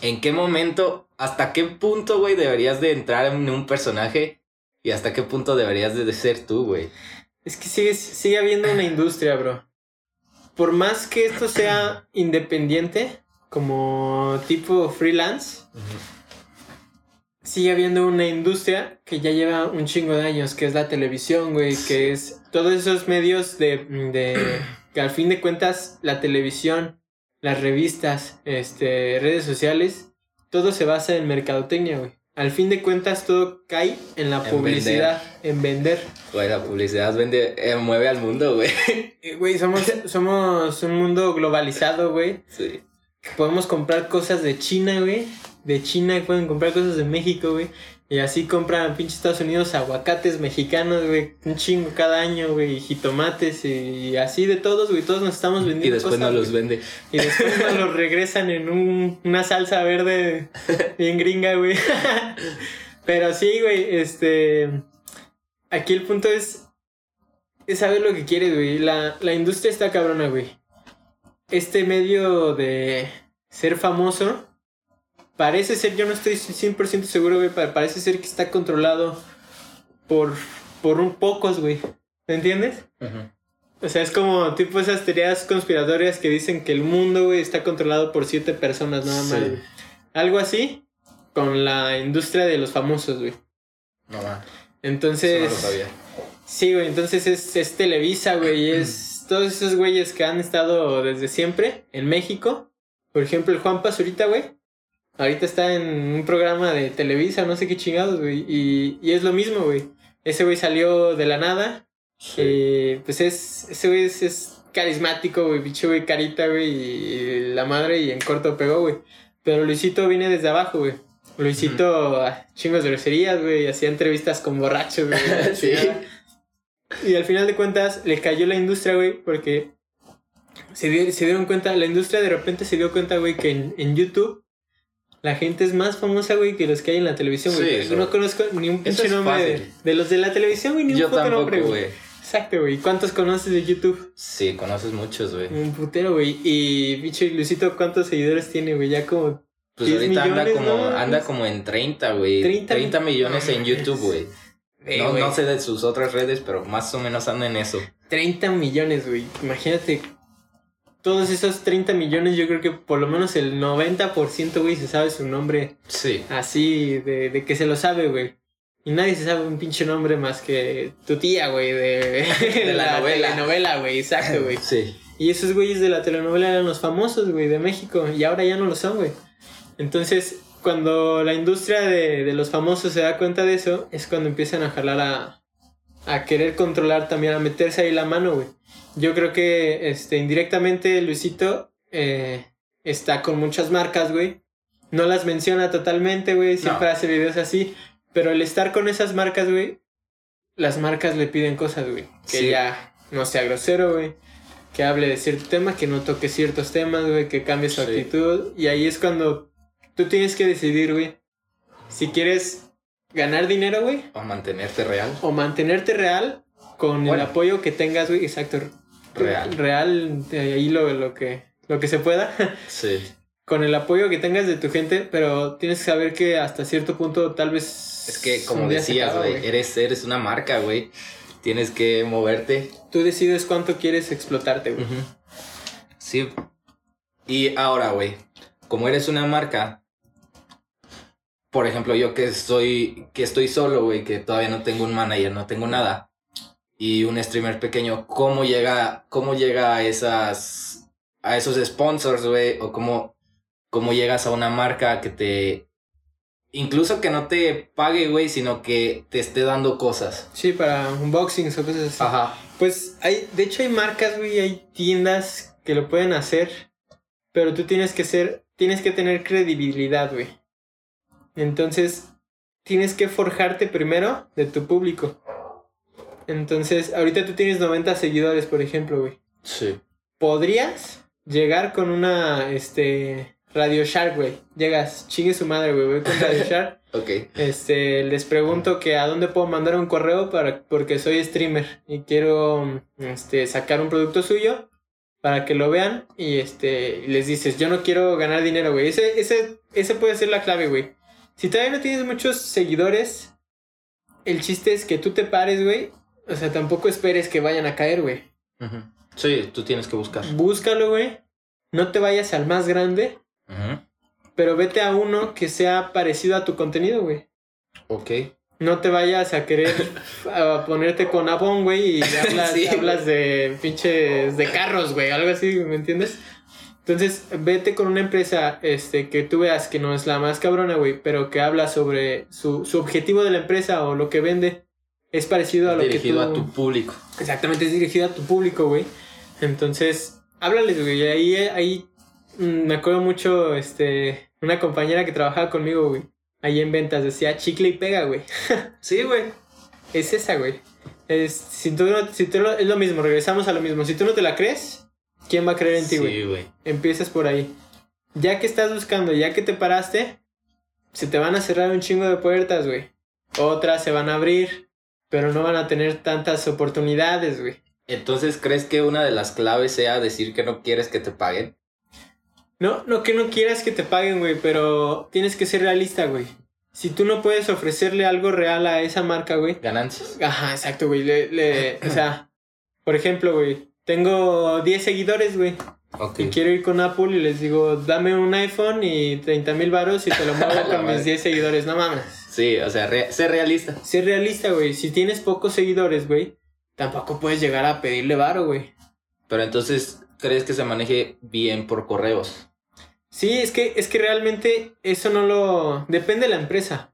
¿en qué momento, hasta qué punto, güey, deberías de entrar en un personaje? Y hasta qué punto deberías de ser tú, güey. Es que sigue, sigue habiendo una industria, bro. Por más que esto sea independiente, como tipo freelance, sigue habiendo una industria que ya lleva un chingo de años, que es la televisión, güey, que es todos esos medios de, de que al fin de cuentas la televisión, las revistas, este, redes sociales, todo se basa en mercadotecnia, güey. Al fin de cuentas todo cae en la En publicidad, en vender. Güey, la publicidad vende, eh, mueve al mundo, güey. Eh, Güey, somos, [laughs] somos un mundo globalizado, güey. Sí. Podemos comprar cosas de China, güey. De China pueden comprar cosas de México, güey. Y así compran pinche Estados Unidos aguacates mexicanos, güey. Un chingo cada año, güey. Y jitomates y así de todos, güey. Todos nos estamos vendiendo Y después cosas, no los vende. Y después nos los [laughs] regresan en un, una salsa verde bien gringa, güey. [laughs] Pero sí, güey, este... Aquí el punto es... Es saber lo que quieres, güey. La, la industria está cabrona, güey. Este medio de ser famoso... Parece ser, yo no estoy 100% seguro, güey, parece ser que está controlado por, por un pocos, güey. ¿Me entiendes? O sea, es como tipo esas teorías conspiratorias que dicen que el mundo, güey, está controlado por siete personas nada más. Sí. Algo así con la industria de los famosos, güey. No, ma, Entonces, eso no lo sabía. sí, güey, entonces es, es Televisa, güey, es [clears throat] todos esos güeyes que han estado desde siempre en México. Por ejemplo, el Juan Pazurita, güey. Ahorita está en un programa de Televisa, no sé qué chingados, güey. Y, y es lo mismo, güey. Ese güey salió de la nada. Eh, pues es, ese güey es, es carismático, güey, bicho, güey, carita, güey, y la madre y en corto pegó, güey. Pero Luisito viene desde abajo, güey. Luisito, ah, chingos de groserías, güey, hacía entrevistas con borrachos, güey. [laughs] Sí. Y al final de cuentas le cayó la industria, güey, porque se, dio- se dieron cuenta, la industria de repente se dio cuenta, güey, que en, en YouTube la gente es más famosa, güey, que los que hay en la televisión, güey. Sí, Yo no conozco ni un pinche nombre de, los de la televisión, güey, ni un puto nombre, güey. Exacto, güey. ¿Cuántos conoces de YouTube? Sí, conoces muchos, güey. Un putero, güey. Y bicho Luisito, ¿cuántos seguidores tiene, güey? Ya como. Pues 10 ahorita anda como, ¿no? anda como en 30, güey. 30 30, millones en. YouTube, güey. Eh, no, no sé de sus otras redes, pero más o menos anda en eso. 30 millones, güey. Imagínate. Todos esos 30 millones, yo creo que por lo menos el 90%, güey, se sabe su nombre Sí. así, de, de que se lo sabe, güey. Y nadie se sabe un pinche nombre más que tu tía, güey, de, De [laughs] la novela. telenovela, güey, exacto, güey. Sí. Y esos güeyes de la telenovela eran los famosos, güey, de México. Y ahora ya no lo son, güey. Entonces, cuando la industria de, de los famosos se da cuenta de eso, es cuando empiezan a jalar a, a querer controlar también, a meterse ahí la mano, güey. Yo creo que este, indirectamente Luisito eh, está con muchas marcas, güey. No las menciona totalmente, güey. Siempre No. hace videos así. Pero el estar con esas marcas, güey, las marcas le piden cosas, güey. Que Sí. ya no sea grosero, güey. Que hable de cierto tema, que no toque ciertos temas, güey. Que cambie su Sí. actitud. Y ahí es cuando tú tienes que decidir, güey. Si quieres ganar dinero, güey. O mantenerte real. O mantenerte real con el apoyo que tengas, güey. Exacto. Real. Real, de ahí lo, lo, que, lo que se pueda. [laughs] Sí. con el apoyo que tengas de tu gente, pero tienes que saber que hasta cierto punto tal vez... Es que, como decías, güey, eres, eres una marca, güey. Tienes que moverte. Tú decides cuánto quieres explotarte, güey. Sí. Y ahora, güey, como eres una marca, por ejemplo, yo que estoy, que estoy solo, güey, que todavía no tengo un manager, no tengo nada, y un streamer pequeño, ¿cómo llega, cómo llega a esas, a esos sponsors, güey? O cómo, cómo llegas a una marca que te, incluso que no te pague, güey, sino que te esté dando cosas. Sí, para unboxings o cosas así. Ajá. Pues hay, de hecho hay marcas, güey, hay tiendas que lo pueden hacer, pero tú tienes que ser, tienes que tener credibilidad, güey. Entonces, tienes que forjarte primero de tu público. Entonces, ahorita tú tienes 90 seguidores, por ejemplo, güey. Sí. podrías llegar con una, este, Radio Shark, güey. Llegas, chingue su madre, güey, voy con Radio [laughs] Shark. Ok. Este, les pregunto que a dónde puedo mandar un correo para, porque soy streamer y quiero, este, sacar un producto suyo para que lo vean y, este, les dices, yo no quiero ganar dinero, güey. Ese, ese, ese puede ser la clave, güey. Si todavía no tienes muchos seguidores, el chiste es que tú te pares, güey. O sea, tampoco esperes que vayan a caer, güey. Sí, tú tienes que buscar. Búscalo, güey. No te vayas al más grande, pero vete a uno que sea parecido a tu contenido, güey. Ok. No te vayas a querer [laughs] a ponerte con Avon, güey, y [laughs] hablas, Sí, hablas de pinches de carros, güey, algo así, ¿me entiendes? Entonces, vete con una empresa este, que tú veas que no es la más cabrona, güey, pero que habla sobre su, su objetivo de la empresa o lo que vende. Es parecido a lo Dirigido que tú... a tu público. Exactamente, es dirigido a tu público, güey. Entonces, háblales, güey. Ahí, ahí mm, me acuerdo mucho, este, una compañera que trabajaba conmigo, güey. Ahí en ventas decía chicle y pega, güey. [laughs] Sí, güey. Es esa, güey. Es, si tú no, si tú no- es lo mismo, regresamos a lo mismo. Si tú no te la crees, ¿quién va a creer en ti, güey? Sí, güey. Empiezas por ahí. Ya que estás buscando, ya que te paraste, se te van a cerrar un chingo de puertas, güey. Otras se van a abrir, pero no van a tener tantas oportunidades, güey. Entonces, ¿crees que una de las claves sea decir que no quieres que te paguen? No, no que no quieras que te paguen, güey, pero tienes que ser realista, güey. Si tú no puedes ofrecerle algo real a esa marca, güey. Ganancias. Ajá, exacto, güey. Le, le- o sea, [clears throat] por ejemplo, güey, tengo 10 seguidores, güey. Ok. Y quiero ir con Apple y les digo, dame un iPhone y 30 mil baros y te lo [laughs] muevo con mis 10 seguidores. No mames. Sí, o sea, re- ser realista. Ser realista, güey. Si tienes pocos seguidores, güey, tampoco puedes llegar a pedirle varo, güey. Pero entonces, ¿crees que se maneje bien por correos? Sí, es que, es que realmente eso no lo... Depende de la empresa.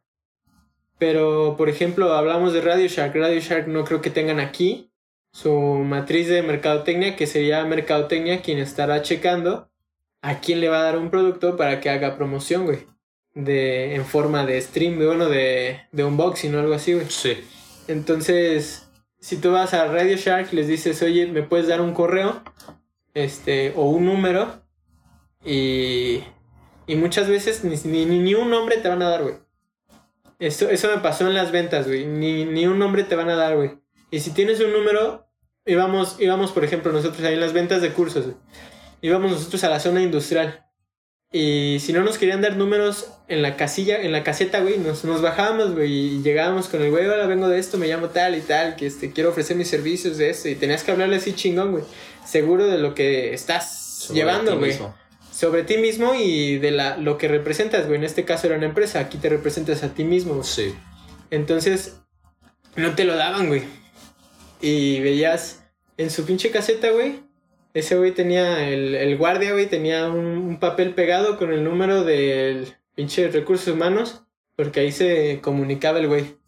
Pero, por ejemplo, hablamos de Radio Shark. Radio Shark no creo que tengan aquí su matriz de mercadotecnia, que sería mercadotecnia quien estará checando a quién le va a dar un producto para que haga promoción, güey. De, en forma de stream, de, bueno, de, de unboxing o algo así, güey. Sí. Entonces, si tú vas a Radio Shark, les dices, oye, ¿me puedes dar un correo? Este, o un número. Y, y muchas veces ni, ni, ni- un nombre te van a dar, güey. Eso, eso me pasó en las ventas, güey. Ni, ni un nombre te van a dar, güey. Y si tienes un número, íbamos, íbamos por ejemplo, nosotros ahí en las ventas de cursos, güey. íbamos nosotros a la zona industrial. Y si no nos querían dar números en la casilla, en la caseta, güey, nos, nos bajábamos, güey, y llegábamos con el güey, hola, vengo de esto, me llamo tal y tal, que este, quiero ofrecer mis servicios de esto. Y tenías que hablarle así chingón, güey. Seguro de lo que estás Sobre llevando, güey. Sobre ti mismo y de la, lo que representas, güey. En este caso era una empresa, aquí te representas a ti mismo. Sí. Entonces, no te lo daban, güey. Y veías en su pinche caseta, güey. Ese güey tenía, el, el guardia, güey, tenía un, un papel pegado con el número del pinche recursos humanos. Porque ahí se comunicaba el güey.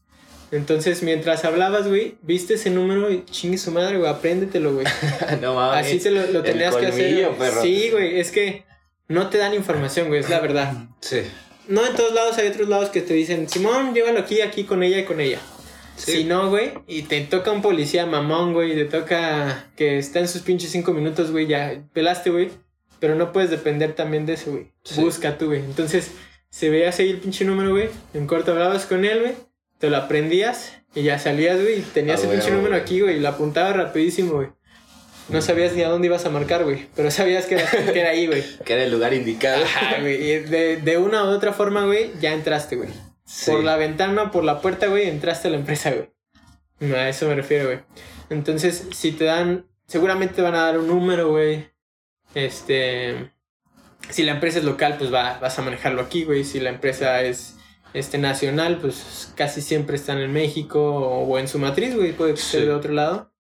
Entonces, mientras hablabas, güey, viste ese número y chingue su madre, güey, apréndetelo, güey. [laughs] no mames. Así te lo, lo tenías que hacer. perro. Sí, güey, es que no te dan información, güey, es la verdad. Sí. No en todos lados hay otros lados que te dicen, Simón, llévalo aquí, aquí con ella y con ella. Sí. Si no, güey, y te toca un policía mamón, güey, y te toca que está en sus pinches cinco minutos, güey, ya pelaste, güey. Pero no puedes depender también de eso, güey. Sí. Busca tú, güey. Entonces, se veía así el pinche número, güey. En corto hablabas con él, güey. Te lo aprendías y ya salías, güey, tenías Ah, el pinche número aquí, güey, y lo apuntabas rapidísimo, güey. No sabías ni a dónde ibas a marcar, güey. Pero sabías que era, que era ahí, güey. [laughs] Que era el lugar indicado. Ajá, güey. De, de una u otra forma, güey, ya entraste, güey. Sí. Por la ventana, por la puerta, güey, entraste a la empresa, güey. No, a eso me refiero, güey. Entonces, si te dan, seguramente te van a dar un número, güey. Este, si la empresa es local, pues va, vas a manejarlo aquí, güey. Si la empresa es este, nacional, pues casi siempre están en México o, o en su matriz, güey. Puede ser Sí. de otro lado.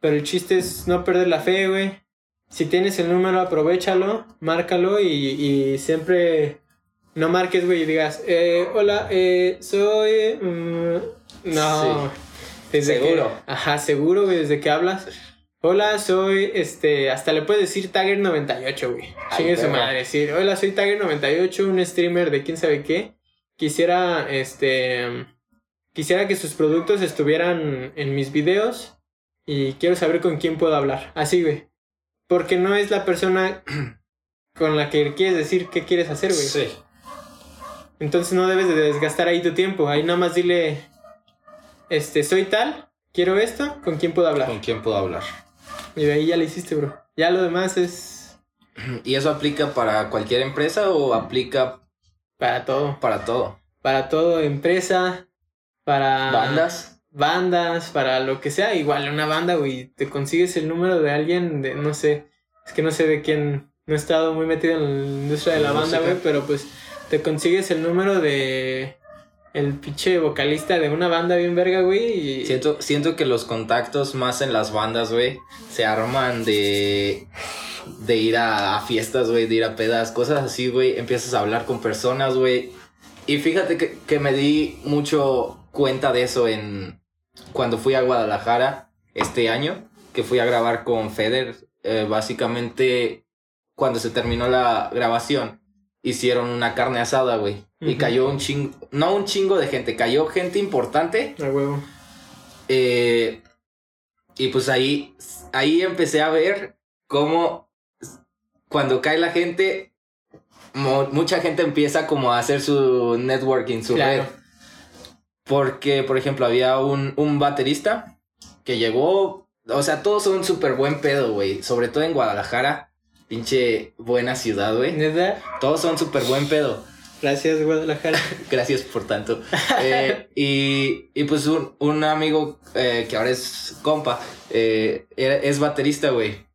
Pero el chiste es no perder la fe, güey. Si tienes el número, aprovechalo, márcalo y, y siempre no marques, güey, y digas, eh, hola, eh, soy... mm, no. Desde que- Seguro. ajá, seguro, güey, desde que hablas. Hola, soy, este, hasta le puedes decir Tagger98, güey. Chingue su madre, decir, hola, soy Tagger98, un streamer de quién sabe qué. Quisiera, este, quisiera que sus productos estuvieran en mis videos y quiero saber con quién puedo hablar. Así, güey. Porque no es la persona [clears throat] con la que quieres decir qué quieres hacer, güey. Sí. Entonces no debes de desgastar ahí tu tiempo. Ahí nada más dile, este, soy tal, quiero esto, ¿con quién puedo hablar? ¿Con quién puedo hablar? Y ahí ya lo hiciste, bro. Ya lo demás es [clears throat] ¿Y eso aplica para cualquier empresa o aplica para todo. para todo? Para todo, empresa, para... ¿Bandas? Bandas, para lo que sea. Igual una banda, güey. Te consigues el número de alguien de, no sé, es que no sé de quién. No he estado muy metido en la industria de la La banda, güey, pero pues te consigues el número de el pinche vocalista de una banda bien verga, güey. Y... Siento, siento que los contactos más en las bandas, güey, se arman de, de ir a, fiestas, güey, de ir a pedas, cosas así, güey. Empiezas a hablar con personas, güey. Y fíjate que, que me di mucho cuenta de eso en cuando fui a Guadalajara este año, que fui a grabar con Feder. eh, básicamente, cuando se terminó la grabación, hicieron una carne asada, güey. Y cayó un chingo, no un chingo de gente, cayó gente importante. A huevo. Eh, y pues ahí, ahí empecé a ver cómo cuando cae la gente, mo- mucha gente empieza como a hacer su networking, su Claro. red. Porque, por ejemplo, había un, un baterista que llegó, o sea, todos son súper buen pedo, güey. Sobre todo en Guadalajara, pinche buena ciudad, güey. Todos son súper buen pedo. Gracias, Guadalajara. [laughs] Gracias por tanto. Eh, y, y pues un, un amigo eh, que ahora es compa, eh, es baterista, güey.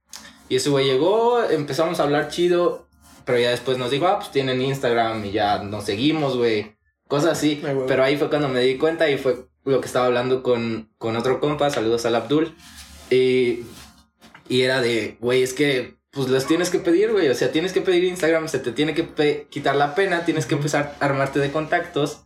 Y ese güey llegó, empezamos a hablar chido, pero ya después nos dijo, ah, pues tienen Instagram y ya nos seguimos, güey. Cosas así. Ah. Pero ahí fue cuando me di cuenta y fue lo que estaba hablando con, con otro compa, saludos al Abdul. Y, y era de, güey, es que pues los tienes que pedir, güey. O sea, tienes que pedir Instagram, se te tiene que quitar la pena, tienes que empezar a armarte de contactos.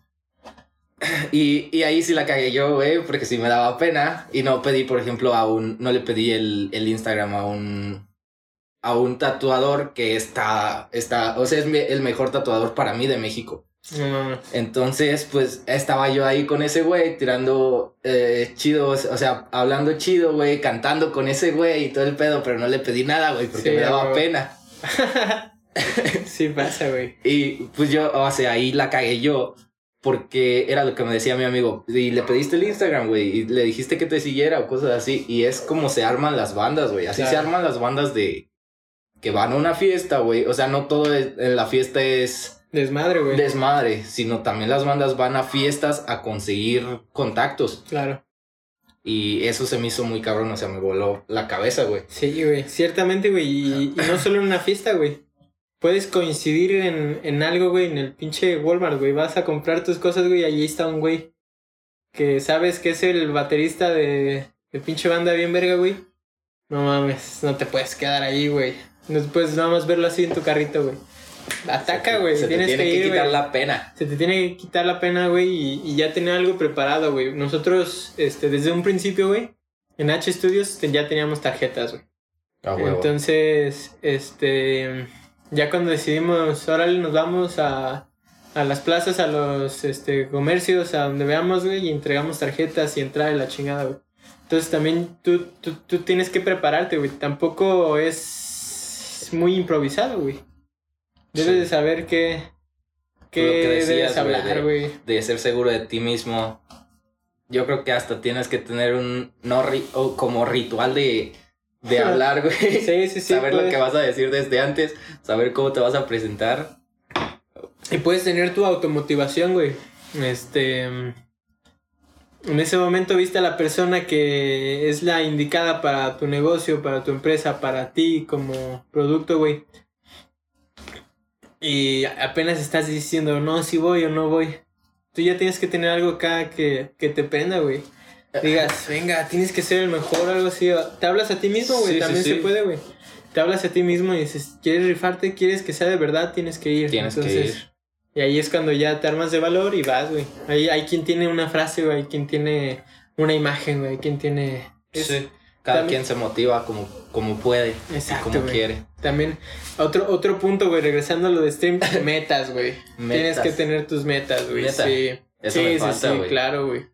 [clears throat] Y, y ahí sí la cagué yo, güey, porque sí me daba pena. Y no pedí, por ejemplo, a un. No le pedí el, el Instagram a un. A un tatuador que está. está o sea, es el mejor tatuador para mí de México. Entonces, pues estaba yo ahí con ese güey, tirando eh, chido, o sea, hablando chido, güey, cantando con ese güey y todo el pedo, pero no le pedí nada, güey, porque Sí, me daba pena. [laughs] sí pasa, güey. Y pues yo, o sea, ahí la cagué yo, porque era lo que me decía mi amigo. Y le pediste el Instagram, güey, y le dijiste que te siguiera o cosas así. Y es como se arman las bandas, güey. Así se arman las bandas de que van a una fiesta, güey. O sea, no todo en la fiesta es Desmadre, güey. desmadre, sino también las bandas van a fiestas a conseguir contactos. Claro. Y eso se me hizo muy cabrón, o sea, me voló la cabeza, güey. Sí, güey. Ciertamente, güey. Y, y no solo en una fiesta, güey. Puedes coincidir en, en algo, güey, en el pinche Walmart, güey. Vas a comprar tus cosas, güey, y allí está un güey. Que sabes que es el baterista de, de pinche banda bien verga, güey. No mames, no te puedes quedar ahí, güey. No puedes nada más verlo así en tu carrito, güey. Ataca, güey. Se te Tienes tiene que quitar la pena. Se te tiene que quitar la pena, güey, y, y ya tener algo preparado, güey. Nosotros, este, desde un principio, güey, en H Studios ya teníamos tarjetas, güey. Entonces, este, ya cuando decidimos, órale, nos vamos a, a las plazas, a los este, comercios, a donde veamos, güey, y entregamos tarjetas y entrar en la chingada, güey. Entonces también tú, tú, tú tienes que prepararte, güey. Tampoco es muy improvisado, güey. Debes Sí. de saber qué, qué Lo que debes decías, güey, hablar, de- güey. de ser seguro de ti mismo. Yo creo que hasta tienes que tener un no ri- como ritual de, de [laughs] hablar, güey. Sí, sí, sí. saber lo que vas a decir desde antes, saber cómo te vas a presentar. Y puedes tener tu automotivación, güey. Este. En ese momento viste a la persona que es la indicada para tu negocio, para tu empresa, para ti como producto, güey. Y apenas estás diciendo, no, si voy o no voy. Tú ya tienes que tener algo acá que, que te prenda, güey. Digas, venga, tienes que ser el mejor, algo así. Te hablas a ti mismo, güey. Sí, También sí. se puede, güey. Te hablas a ti mismo y dices, ¿quieres rifarte? ¿Quieres que sea de verdad? Tienes que ir. Tienes que Entonces, ir. y ahí es cuando ya te armas de valor y vas, güey. Ahí hay quien tiene una frase, güey. Hay quien tiene una imagen, güey. Hay quien tiene... es-. Cada también- quien se motiva como, como puede Exacto, y como quiere. También, otro, otro punto, güey, regresando a lo de stream, [laughs] metas, güey. Tienes que tener tus metas, güey. Sí. eso sí, me sí, falta, sí, güey. claro, güey.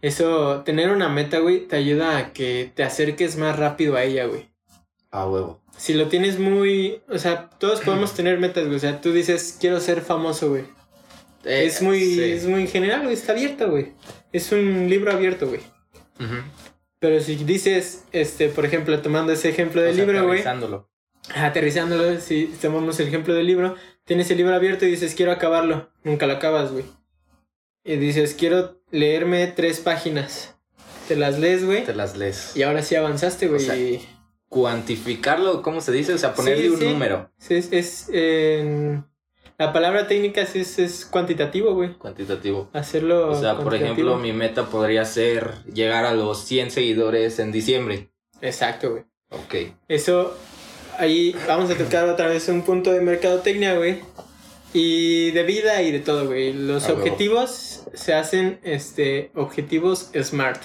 Eso, tener una meta, güey, te ayuda a que te acerques más rápido a ella, güey. A huevo. Si lo tienes muy... O sea, todos [clears throat] podemos tener metas, güey. O sea, tú dices, quiero ser famoso, güey. Eh, es muy, sí. es muy general, güey. Está abierto, güey. Es un libro abierto, güey. Pero si dices, este, por ejemplo, tomando ese ejemplo O del sea, libro, güey, aterrizándolo. si tomamos el ejemplo del libro, tienes el libro abierto y dices, quiero acabarlo, nunca lo acabas, güey. Y dices, quiero leerme tres páginas. Te las lees, güey, Te las lees. y ahora sí avanzaste, güey. O sea, y- Cuantificarlo, ¿cómo se dice? O sea, ponerle Sí, un sí. número sí, es, es, la palabra técnica es, es, cuantitativo, güey. cuantitativo. Hacerlo. O sea, por ejemplo, mi meta podría ser llegar a los 100 seguidores en diciembre. Exacto, güey. Ok. Eso, ahí vamos a tocar otra vez un punto de mercadotecnia, güey. Y de vida y de todo, güey. Los A huevo. objetivos se hacen, este, objetivos smart.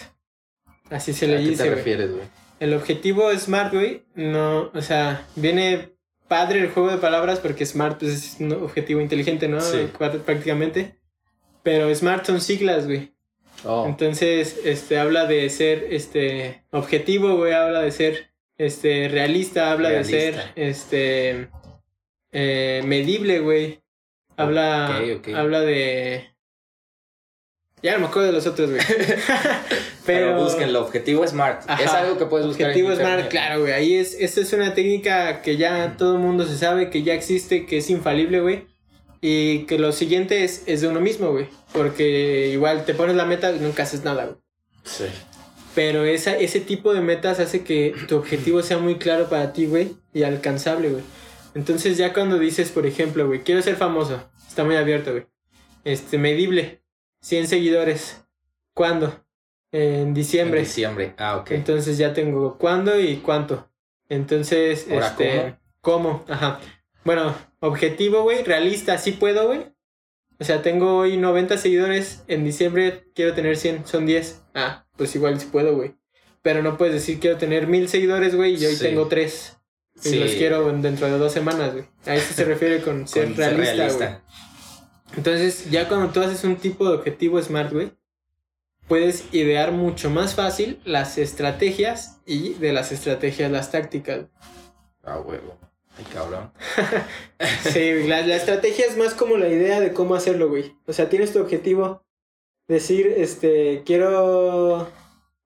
Así se ¿A le qué te dice, güey. refieres, güey? El objetivo smart, güey, no, o sea, viene padre el juego de palabras porque smart pues, es un objetivo inteligente, ¿no? Sí. Prá- Prácticamente. Pero smart son siglas, güey. Oh, Entonces, este, habla de ser, este, objetivo, güey, habla de ser, este, realista, habla de ser, este, eh, medible, güey. Habla, habla de... Ya no me acuerdo de los otros, güey. [laughs] pero, búsquenlo. Objetivo Smart. Ajá. Es algo que puedes buscar en Objetivo internet. Smart, claro, güey. Ahí es, esta es una técnica que ya todo el mundo se sabe, que ya existe, que es infalible, güey. Y que lo siguiente es, es de uno mismo, güey. Porque igual te pones la meta y nunca haces nada, güey. Sí. Pero esa, ese tipo de metas hace que tu objetivo sea muy claro para ti, güey, y alcanzable, güey. Entonces ya cuando dices, por ejemplo, güey, quiero ser famoso, está muy abierto, güey. Este, medible, 100 seguidores. ¿Cuándo? En En diciembre. diciembre. Ah, ok. Entonces ya tengo cuándo y cuánto. Entonces, Ahora, este, ¿cómo? Ajá. Bueno, objetivo, güey, realista, sí puedo, güey. O sea, tengo hoy 90 seguidores, en diciembre quiero tener 100, son 10. Ah, pues igual sí puedo, güey. Pero no puedes decir quiero tener 1000 seguidores, güey, y hoy Sí. tengo 3. Y Sí. los quiero dentro de dos semanas, güey. A eso se refiere con [laughs] ser Con realista, güey. Entonces, ya cuando tú haces un tipo de objetivo smart, güey, puedes idear mucho más fácil las estrategias y de las estrategias las tácticas. Ah, huevo. Ay, cabrón. [laughs] sí, la, la estrategia es más como la idea de cómo hacerlo, güey. O sea, tienes tu objetivo. Decir, este, quiero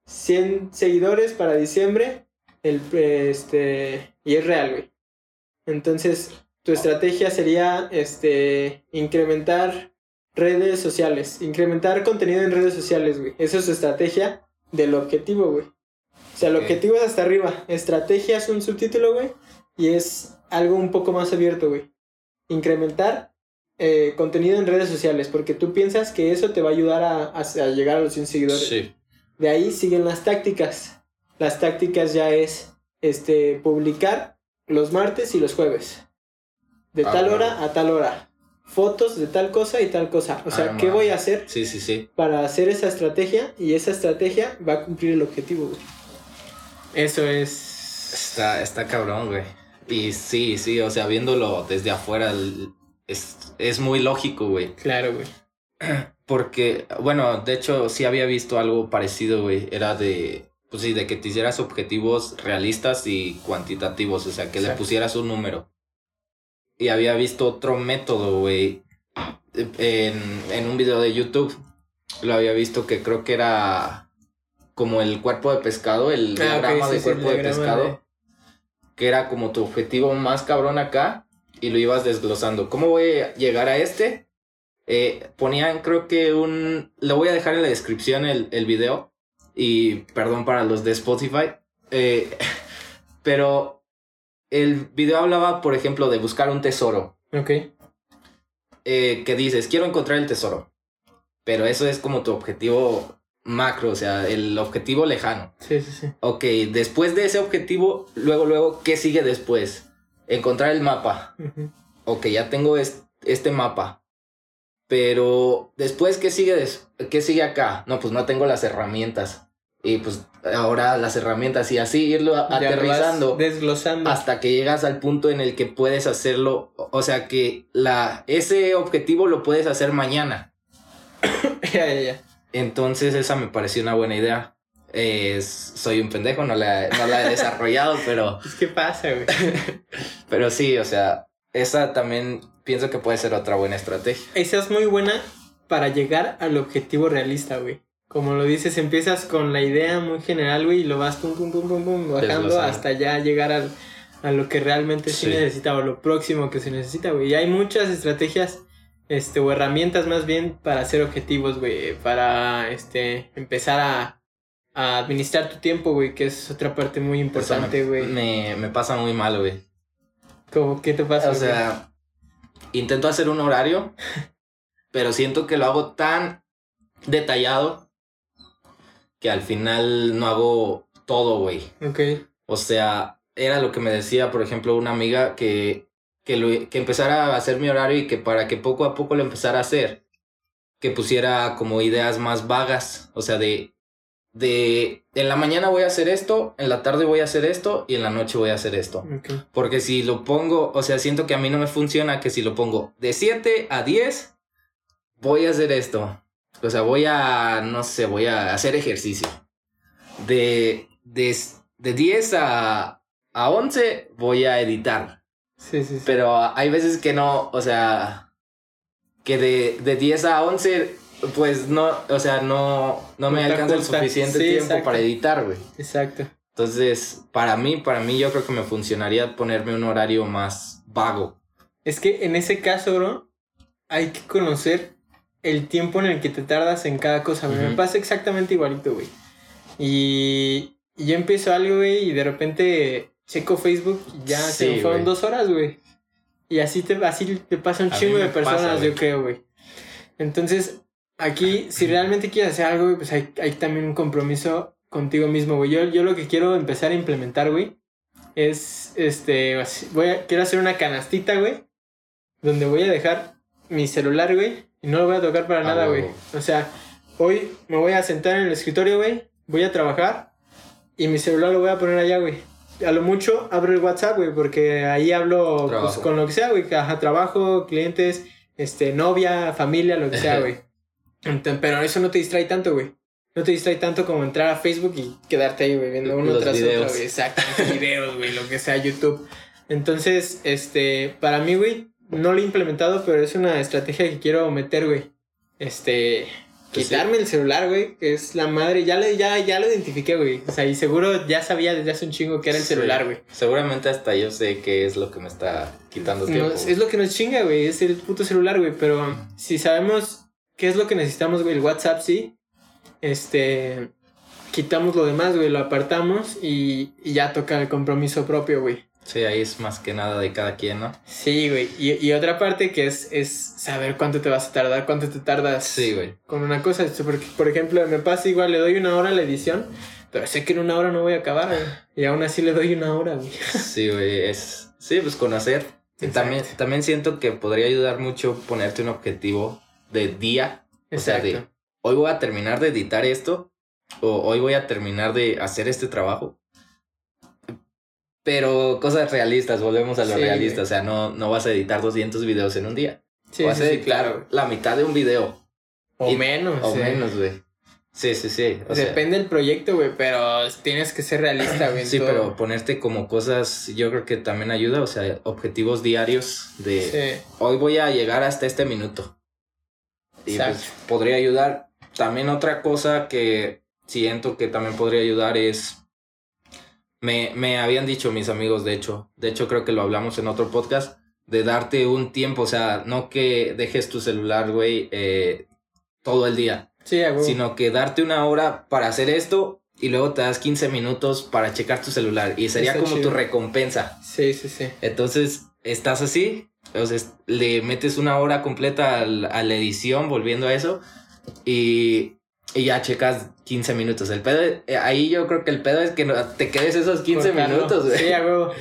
100 seguidores para diciembre. El, este, y es real, güey. Entonces, tu estrategia sería, este, incrementar redes sociales. Incrementar contenido en redes sociales, güey. Esa es su estrategia del objetivo, güey. O sea, el objetivo es hasta arriba. Estrategia es un subtítulo, güey. Y es algo un poco más abierto, güey. Incrementar eh, contenido en redes sociales. Porque tú piensas que eso te va a ayudar a, a- a llegar a los 100 seguidores. Sí. De ahí siguen las tácticas. Las tácticas ya es este publicar los martes y los jueves. De Ah, tal bueno. hora a tal hora. Fotos de tal cosa y tal cosa. O sea, Ah, ¿qué voy a hacer Sí, sí, sí. para hacer esa estrategia? Y esa estrategia va a cumplir el objetivo, güey. Eso es. Está, está cabrón, güey. Y sí, sí, o sea, viéndolo desde afuera es, es muy lógico, güey. Claro, güey. [clears throat] Porque, bueno, de hecho sí había visto algo parecido, güey. Era de, pues sí, de que te hicieras objetivos realistas y cuantitativos, o sea, que le pusieras un número. Y había visto otro método, güey, en, en un video de YouTube. Lo había visto que creo que era como el cuerpo de pescado, el Ah, diagrama sí, de sí, cuerpo el de pescado. de- Que era como tu objetivo más cabrón acá y lo ibas desglosando. ¿Cómo voy a llegar a este? Eh, ponían, creo que un. Lo voy a dejar en la descripción el, el video. Y perdón para los de Spotify. Eh, [laughs] pero el video hablaba, por ejemplo, de buscar un tesoro. Ok. Eh, que dices, quiero encontrar el tesoro. Pero eso es como tu objetivo macro, o sea, el objetivo lejano. Sí, sí, sí. Ok, después de ese objetivo, luego, luego, ¿qué sigue después? Encontrar el mapa. Ujú. Ok, ya tengo es- este mapa. Pero después, ¿qué sigue, des- ¿qué sigue acá? No, pues no tengo las herramientas. Y pues ahora las herramientas y así irlo aterrizando Desglosando. hasta que llegas al punto en el que puedes hacerlo. O sea que la, ese objetivo lo puedes hacer mañana. [coughs] ya, ya, ya. Entonces esa me pareció una buena idea. Soy un pendejo, no la, no la he desarrollado, [laughs] pero, Es que pasa, güey. [laughs] pero sí, o sea, esa también pienso que puede ser otra buena estrategia. Esa es muy buena para llegar al objetivo realista, güey. Como lo dices, empiezas con la idea muy general, güey, y lo vas pum, pum, pum, pum, pum, bajando hasta ya llegar al, a lo que realmente sí. Sí. necesita o lo próximo que se necesita, güey. Y hay muchas estrategias, este, o herramientas más bien para hacer objetivos, güey, para, este, empezar a, a administrar tu tiempo, güey, que es otra parte muy importante, me- güey. Me, me pasa muy mal, güey. Como, ¿Qué te pasa? O sea, intento hacer un horario, [laughs] pero siento que lo hago tan detallado que al final no hago todo, güey. Ok. O sea, era lo que me decía, por ejemplo, una amiga que, que, lo- que empezara a hacer mi horario y que para que poco a poco lo empezara a hacer, que pusiera como ideas más vagas, o sea, de, de, en la mañana voy a hacer esto, en la tarde voy a hacer esto y en la noche voy a hacer esto. Porque si lo pongo, o sea, siento que a mí no me funciona que si lo pongo de 7 a 10, voy a hacer esto. O sea, voy a, no sé, voy a hacer ejercicio. De, de, de 10 a, a 11 voy a editar. Sí, sí, sí. Pero hay veces que no, o sea, que de, de 10 a 11, pues no, o sea, no, no me alcanza el suficiente Sí, tiempo exacto. para editar, güey. Exacto. Entonces, para mí, para mí yo creo que me funcionaría ponerme un horario más vago. Es que en ese caso, bro, hay que conocer el tiempo en el que te tardas en cada cosa. Me pasa exactamente igualito, güey. Y, y yo empiezo algo, güey, y de repente checo Facebook y ya se me fueron dos horas, güey. Y así te, así te pasa un chingo de personas, pasa, yo creo, güey. Entonces, aquí, si realmente quieres hacer algo, güey, pues hay, hay también un compromiso contigo mismo, güey. Yo, yo lo que quiero empezar a implementar, güey, es, este, voy a, quiero hacer una canastita, güey, donde voy a dejar mi celular, güey, y no lo voy a tocar para Ah, nada, güey. O sea, hoy me voy a sentar en el escritorio, güey, voy a trabajar y mi celular lo voy a poner allá, güey. A lo mucho abro el WhatsApp, güey, porque ahí hablo pues, con lo que sea, güey. Ajá, trabajo, clientes, este, novia, familia, lo que sea, güey. [laughs] Pero eso no te distrae tanto, güey. No te distrae tanto como entrar a Facebook y quedarte ahí, güey, viendo uno Los tras videos. otro, güey. Exacto, videos, güey, lo que sea, YouTube. Entonces, este, para mí, güey, no lo he implementado, pero es una estrategia que quiero meter, güey. Este, Pues quitarme el celular, güey, que es la madre. Ya, le, ya, ya lo identifiqué, güey. O sea, y seguro ya sabía desde hace un chingo que era el Sí. celular, güey. Seguramente hasta yo sé qué es lo que me está quitando tiempo. es lo que nos chinga, güey, es el puto celular, güey. Pero si sabemos qué es lo que necesitamos, güey, el WhatsApp sí. Este, quitamos lo demás, güey, lo apartamos y, y ya toca el compromiso propio, güey. Sí, ahí es más que nada de cada quien, ¿no? Sí, güey. Y, y otra parte que es, es saber cuánto te vas a tardar, cuánto te tardas Sí, güey. con una cosa. Esto, Porque, por ejemplo, me pasa igual, le doy una hora a la edición, pero sé que en una hora no voy a acabar, güey. Y aún así le doy una hora, güey. Sí, güey, es... Sí, pues conocer. Exacto. también, también siento que podría ayudar mucho ponerte un objetivo de día. O sea, de Exacto. hoy voy a terminar de editar esto o hoy voy a terminar de hacer este trabajo. Pero cosas realistas, volvemos a lo Sí, realista. O sea, no, no vas a editar 200 videos en un día. Sí, vas sí, a editar claro. la mitad de un video. O Y- menos. O menos, güey. Sí, sí, sí. O Depende del proyecto, güey, pero tienes que ser realista, güey. Sí, todo. pero ponerte como cosas, yo creo que también ayuda, o sea, objetivos diarios de Sí, hoy voy a llegar hasta este minuto. Y pues podría ayudar. También otra cosa que siento que también podría ayudar es, me, me habían dicho mis amigos, de hecho, de hecho creo que lo hablamos en otro podcast, de darte un tiempo, o sea, no que dejes tu celular, güey, eh, todo el día sí, huevo. sino que darte una hora para hacer esto y luego te das 15 minutos para checar tu celular y sería Está como chido. tu recompensa. Sí, sí, sí. Entonces, estás así, entonces le metes una hora completa al- a la edición volviendo a eso y, y ya checas 15 minutos. El pedo, eh, ahí yo creo que el pedo es que no- te quedes esos 15 Cortarlo. minutos, güey. Sí, a huevo.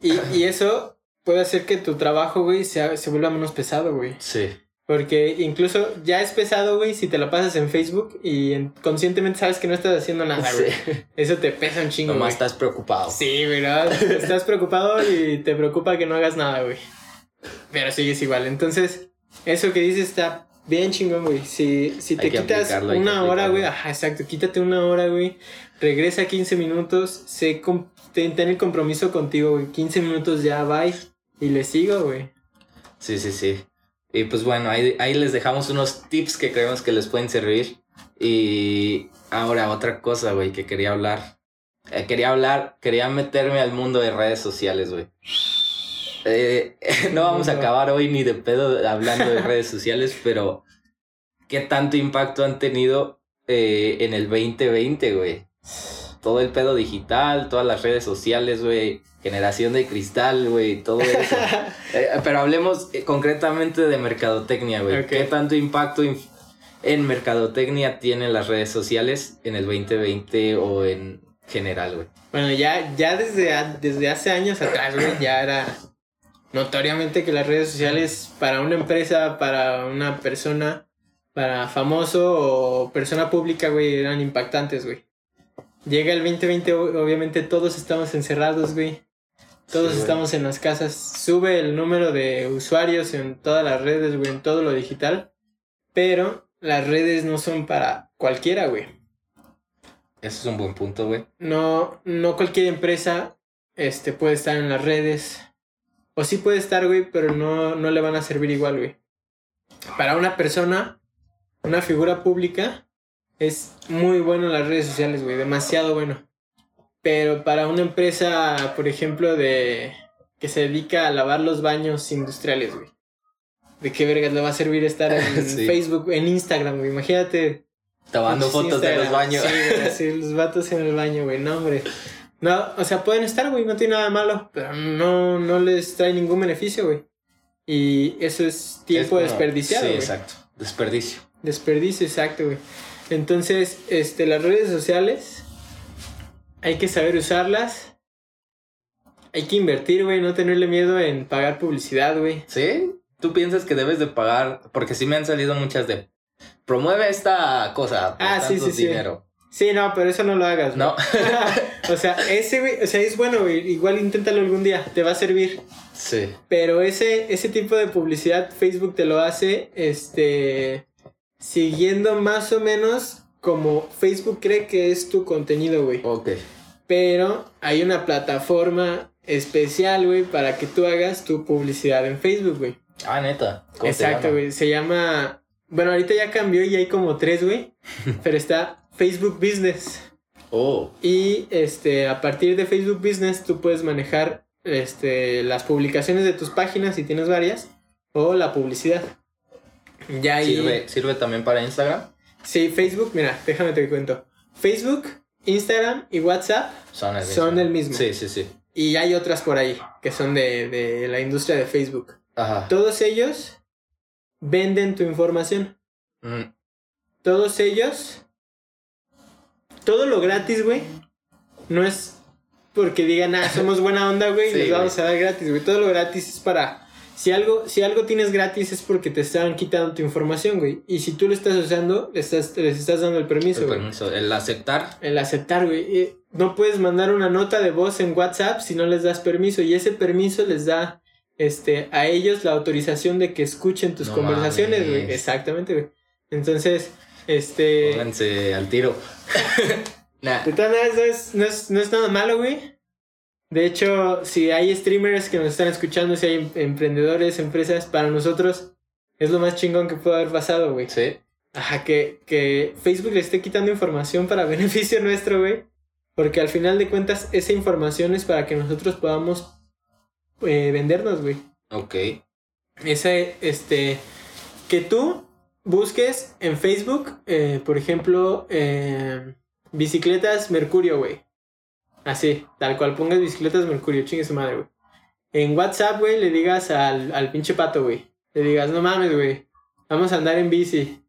Y, [laughs] y eso puede hacer que tu trabajo, güey, se, se vuelva menos pesado, güey. Sí, Porque incluso ya es pesado, güey, si te la pasas en Facebook y en- conscientemente sabes que no estás haciendo nada, güey. sí. Eso te pesa un chingo, Nomás güey. estás preocupado. Sí, ¿no? estás preocupado y te preocupa que no hagas nada, güey. Pero sigues igual. Entonces, eso que dices está bien chingón, güey. Si, si te quitas una hora, güey, ajá, exacto, quítate una hora, güey. Regresa 15 minutos, sé ten el compromiso contigo, güey. 15 minutos ya, bye. Y le sigo, güey. Sí, sí, sí. Y pues bueno, ahí, ahí les dejamos unos tips que creemos que les pueden servir. Y ahora otra cosa, güey, que quería hablar. Eh, quería hablar, quería meterme al mundo de redes sociales, güey. Eh, [laughs] no vamos a acabar hoy ni de pedo hablando de redes sociales, pero ¿qué tanto impacto han tenido eh, en el 2020, güey? Todo el pedo digital, todas las redes sociales, güey. Generación de cristal, güey, todo eso. [laughs] Eh, pero hablemos concretamente de mercadotecnia, güey. ¿Qué tanto impacto en mercadotecnia tienen las redes sociales en el 2020 o en general, güey? Bueno, ya, ya desde, desde hace años atrás, güey, ya era notoriamente que las redes sociales para una empresa, para una persona, para famoso o persona pública, güey, eran impactantes, güey. Llega el 2020, o- obviamente todos estamos encerrados, güey. Todos Sí, güey. estamos en las casas. Sube el número de usuarios en todas las redes, güey, en todo lo digital. Pero las redes no son para cualquiera, güey. Eso es un buen punto, güey. No, no cualquier empresa este, puede estar en las redes. O sí puede estar, güey, pero no, no le van a servir igual, güey. Para una persona, una figura pública, es muy bueno las redes sociales, güey. Demasiado bueno. Pero para una empresa, por ejemplo, de que se dedica a lavar los baños industriales, güey. ¿De qué vergas le va a servir estar en [laughs] Sí. Facebook, en Instagram, güey? Imagínate Tomando Pinches fotos de los baños. Sí, güey, así, los vatos en el baño, güey. No, hombre. No, o sea, pueden estar, güey, no tiene nada de malo, pero no, no les trae ningún beneficio, güey. Y eso es tiempo Es desperdiciado, Sí, exacto. Desperdicio. Desperdicio, exacto, güey. Entonces, este, las redes sociales, hay que saber usarlas. Hay que invertir, güey, no tenerle miedo en pagar publicidad, güey. ¿Sí? ¿Tú piensas que debes de pagar? Porque sí me han salido muchas de... Promueve esta cosa. por Ah, sí, sí. dinero. Sí, no, pero eso no lo hagas, güey. No. [laughs] o sea, ese, güey, o sea, es bueno, güey. Igual inténtalo algún día, te va a servir. sí. Pero ese, ese tipo de publicidad Facebook te lo hace, este, siguiendo más o menos como Facebook cree que es tu contenido, güey. Ok. Pero hay una plataforma especial, güey, para que tú hagas tu publicidad en Facebook, güey. Ah, neta. ¿Cómo se Exacto, güey. Se llama. Bueno, ahorita ya cambió y hay como tres, güey. [laughs] pero está Facebook Business. Oh, Y este, a partir de Facebook Business, tú puedes manejar este, las publicaciones de tus páginas, si tienes varias, o la publicidad. Ya ahí. ¿sirve, ¿sirve también para Instagram? Sí, Facebook, mira, déjame te cuento. Facebook, Instagram y WhatsApp. Son el mismo. Son el mismo. Sí, sí, sí. Y hay otras por ahí que son de, de la industria de Facebook. Ajá. Todos ellos venden tu información. Mm, Todos ellos. Todo lo gratis, güey. No es porque digan, ah, somos buena onda, güey, y [laughs] Sí, les vamos a dar gratis, güey. Todo lo gratis es para. Si algo, si algo tienes gratis es porque te están quitando tu información, güey. Y si tú lo estás usando, les estás, les estás dando el permiso, el güey. permiso. El aceptar. El aceptar, güey. No puedes mandar una nota de voz en WhatsApp si no les das permiso. Y ese permiso les da este, a ellos la autorización de que escuchen tus No conversaciones, güey. Exactamente, güey. Entonces, este. Pónganse al tiro. [laughs] nah. De todas maneras, no es, no, es, no es nada malo, güey. De hecho, si hay streamers que nos están escuchando, si hay em- emprendedores, empresas, para nosotros es lo más chingón que puede haber pasado, güey. Sí. Ajá, que, que Facebook le esté quitando información para [laughs] beneficio nuestro, güey. Porque al final de cuentas, esa información es para que nosotros podamos eh, vendernos, güey. Ok. Ese, este, que tú busques en Facebook, eh, por ejemplo, eh, bicicletas Mercurio, güey. Así, tal cual pongas bicicletas Mercurio, chingue su madre, güey. En WhatsApp, güey, le digas al, al pinche pato, güey. Le digas, no mames, güey. Vamos a andar en bici.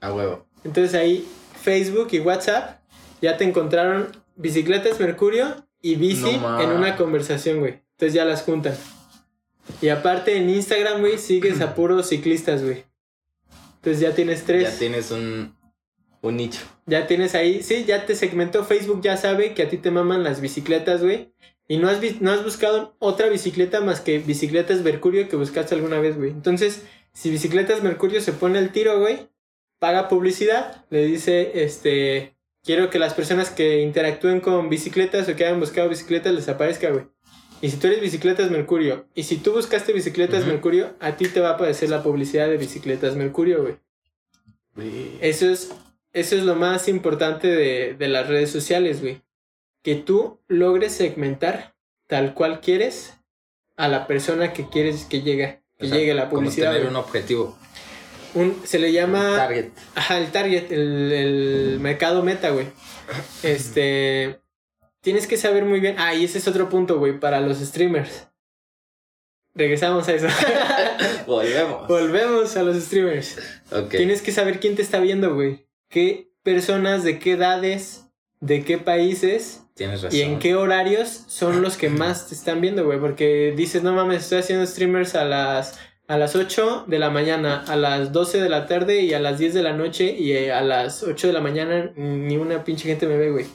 A huevo. Entonces ahí Facebook y WhatsApp ya te encontraron bicicletas Mercurio y bici No en una conversación, güey. Entonces ya las juntan. Y aparte en Instagram, güey, sigues a [clears throat] puros ciclistas, güey. Entonces ya tienes tres. Ya tienes un, un nicho. Ya tienes ahí, sí, ya te segmentó Facebook, ya sabe que a ti te maman las bicicletas, güey. Y no has, no has buscado otra bicicleta más que bicicletas Mercurio que buscaste alguna vez, güey. Entonces, si bicicletas Mercurio se pone al tiro, güey, paga publicidad, le dice, este, quiero que las personas que interactúen con bicicletas o que hayan buscado bicicletas les aparezca, güey. Y si tú eres bicicletas Mercurio, y si tú buscaste bicicletas. Mercurio, a ti te va a aparecer la publicidad de bicicletas Mercurio, güey. Eso es, eso es lo más importante de, de las redes sociales, güey. Que tú logres segmentar tal cual quieres a la persona que quieres que llegue, que O sea, llegue la como publicidad. tener güey. un objetivo. Un- se le llama... Target. Ajá, el target, el, el mercado meta, güey. Este... Tienes que saber muy bien... Ah, y ese es otro punto, güey, para los streamers. Regresamos a eso. [laughs] Volvemos. Volvemos a los streamers. ok. Tienes que saber quién te está viendo, güey. ¿Qué personas, de qué edades, de qué países Tienes razón. y en qué horarios son los que más te están viendo, güey? Porque dices, no mames, estoy haciendo streamers a las, a las 8 de la mañana, a las 12 de la tarde y a las 10 de la noche y eh, a las 8 de la mañana ni una pinche gente me ve, güey.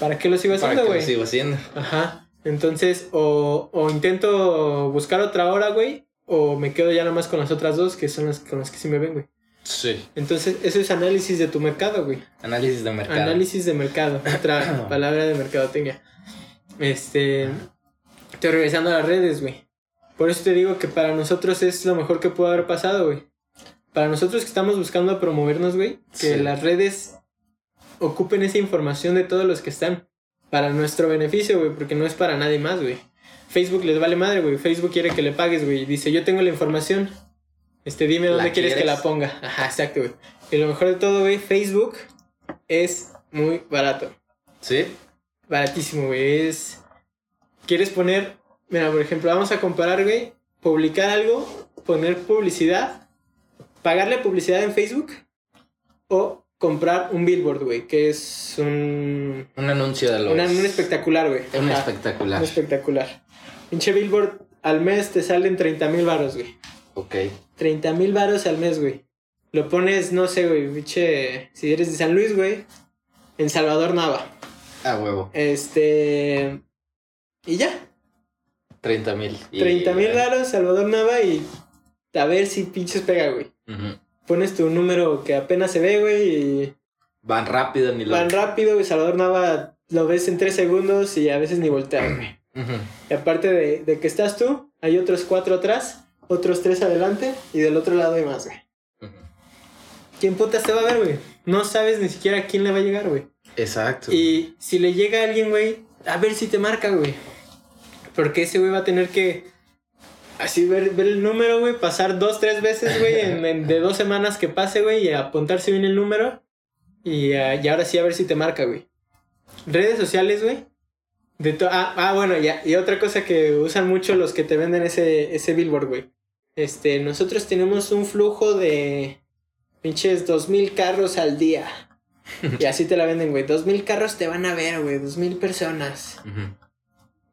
¿Para qué lo sigo ¿Para haciendo, qué lo güey? sigo haciendo? Ajá. Entonces, o, o intento buscar otra hora, güey, o me quedo ya nada más con las otras dos, que son las con las que sí me ven, güey. Sí. Entonces, eso es análisis de tu mercado, güey. Análisis de mercado. Análisis de mercado. Otra [coughs] [coughs] palabra de mercadotecnia. Este. Estoy regresando a las redes, güey. Por eso te digo que para nosotros es lo mejor que puede haber pasado, güey. Para nosotros que estamos buscando promovernos, güey, que Sí. las redes ocupen esa información de todos los que están. Para nuestro beneficio, güey, porque no es para nadie más, güey. Facebook les vale madre, güey. Facebook quiere que le pagues, güey. Dice, yo tengo la información. Este, dime ¿La dónde quieres que la ponga. Ajá, exacto, güey. Y lo mejor de todo, güey, Facebook es muy barato. Sí. Baratísimo, güey. Es. ¿Quieres poner. Mira, por ejemplo, vamos a comparar, güey. Publicar algo, poner publicidad, pagarle publicidad en Facebook o comprar un billboard, güey, que es un. Un anuncio de los. un espectacular, güey. Un Ajá, espectacular. Un espectacular. Pinche billboard al mes te salen 30 mil baros, güey. Ok. 30 mil varos al mes, güey. Lo pones, no sé, güey, pinche. Si eres de San Luis, güey. En Salvador Nava. A huevo. Este. Y ya. 30 mil. 30 mil varos, Salvador Nava y. A ver si pinches pega, güey. Pones tu número que apenas se ve, güey. Y Van rápido ni lo. van rápido, güey. Salvador Nava lo ves en 3 segundos y a veces ni voltea, güey. Y aparte de, de que estás tú, hay otros cuatro atrás, otros tres adelante y del otro lado hay más, güey. ¿Quién putas te va a ver, güey? No sabes ni siquiera a quién le va a llegar, güey. Exacto. Y si le llega a alguien, güey, a ver si te marca, güey. Porque ese güey va a tener que así ver, ver el número, güey, pasar dos, tres veces, güey, en, en- de dos semanas que pase, güey, y apuntarse bien el número. Y, ah, y ahora sí a ver si te marca, güey. Redes sociales, güey. De ah, ah, bueno, ya. Y otra cosa que usan mucho los que te venden ese, ese billboard, güey. Este, nosotros tenemos un flujo de pinches dos mil carros al día. [laughs] Y así te la venden, güey. Dos mil carros te van a ver, güey. Dos mil personas.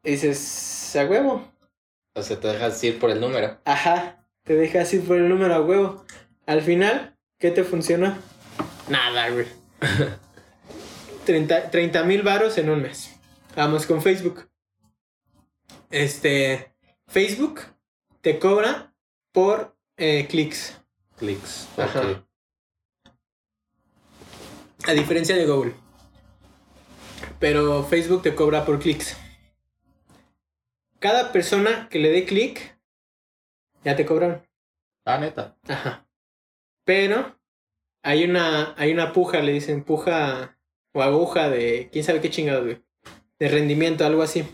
Y dices, a huevo. O sea, te dejas ir por el número. Ajá. Te dejas ir por el número a huevo. Al final, ¿qué te funcionó? Nada, güey. [laughs] 30 mil varos en un mes. Vamos con Facebook. Este. Facebook te cobra por eh, clics. Clics. Ajá. A diferencia de Google. Pero Facebook te cobra por clics. Cada persona que le dé clic, ya te cobran. Ah, neta. Ajá. Pero hay una, hay una puja, le dicen puja o aguja de quién sabe qué chingado, güey. De rendimiento, algo así.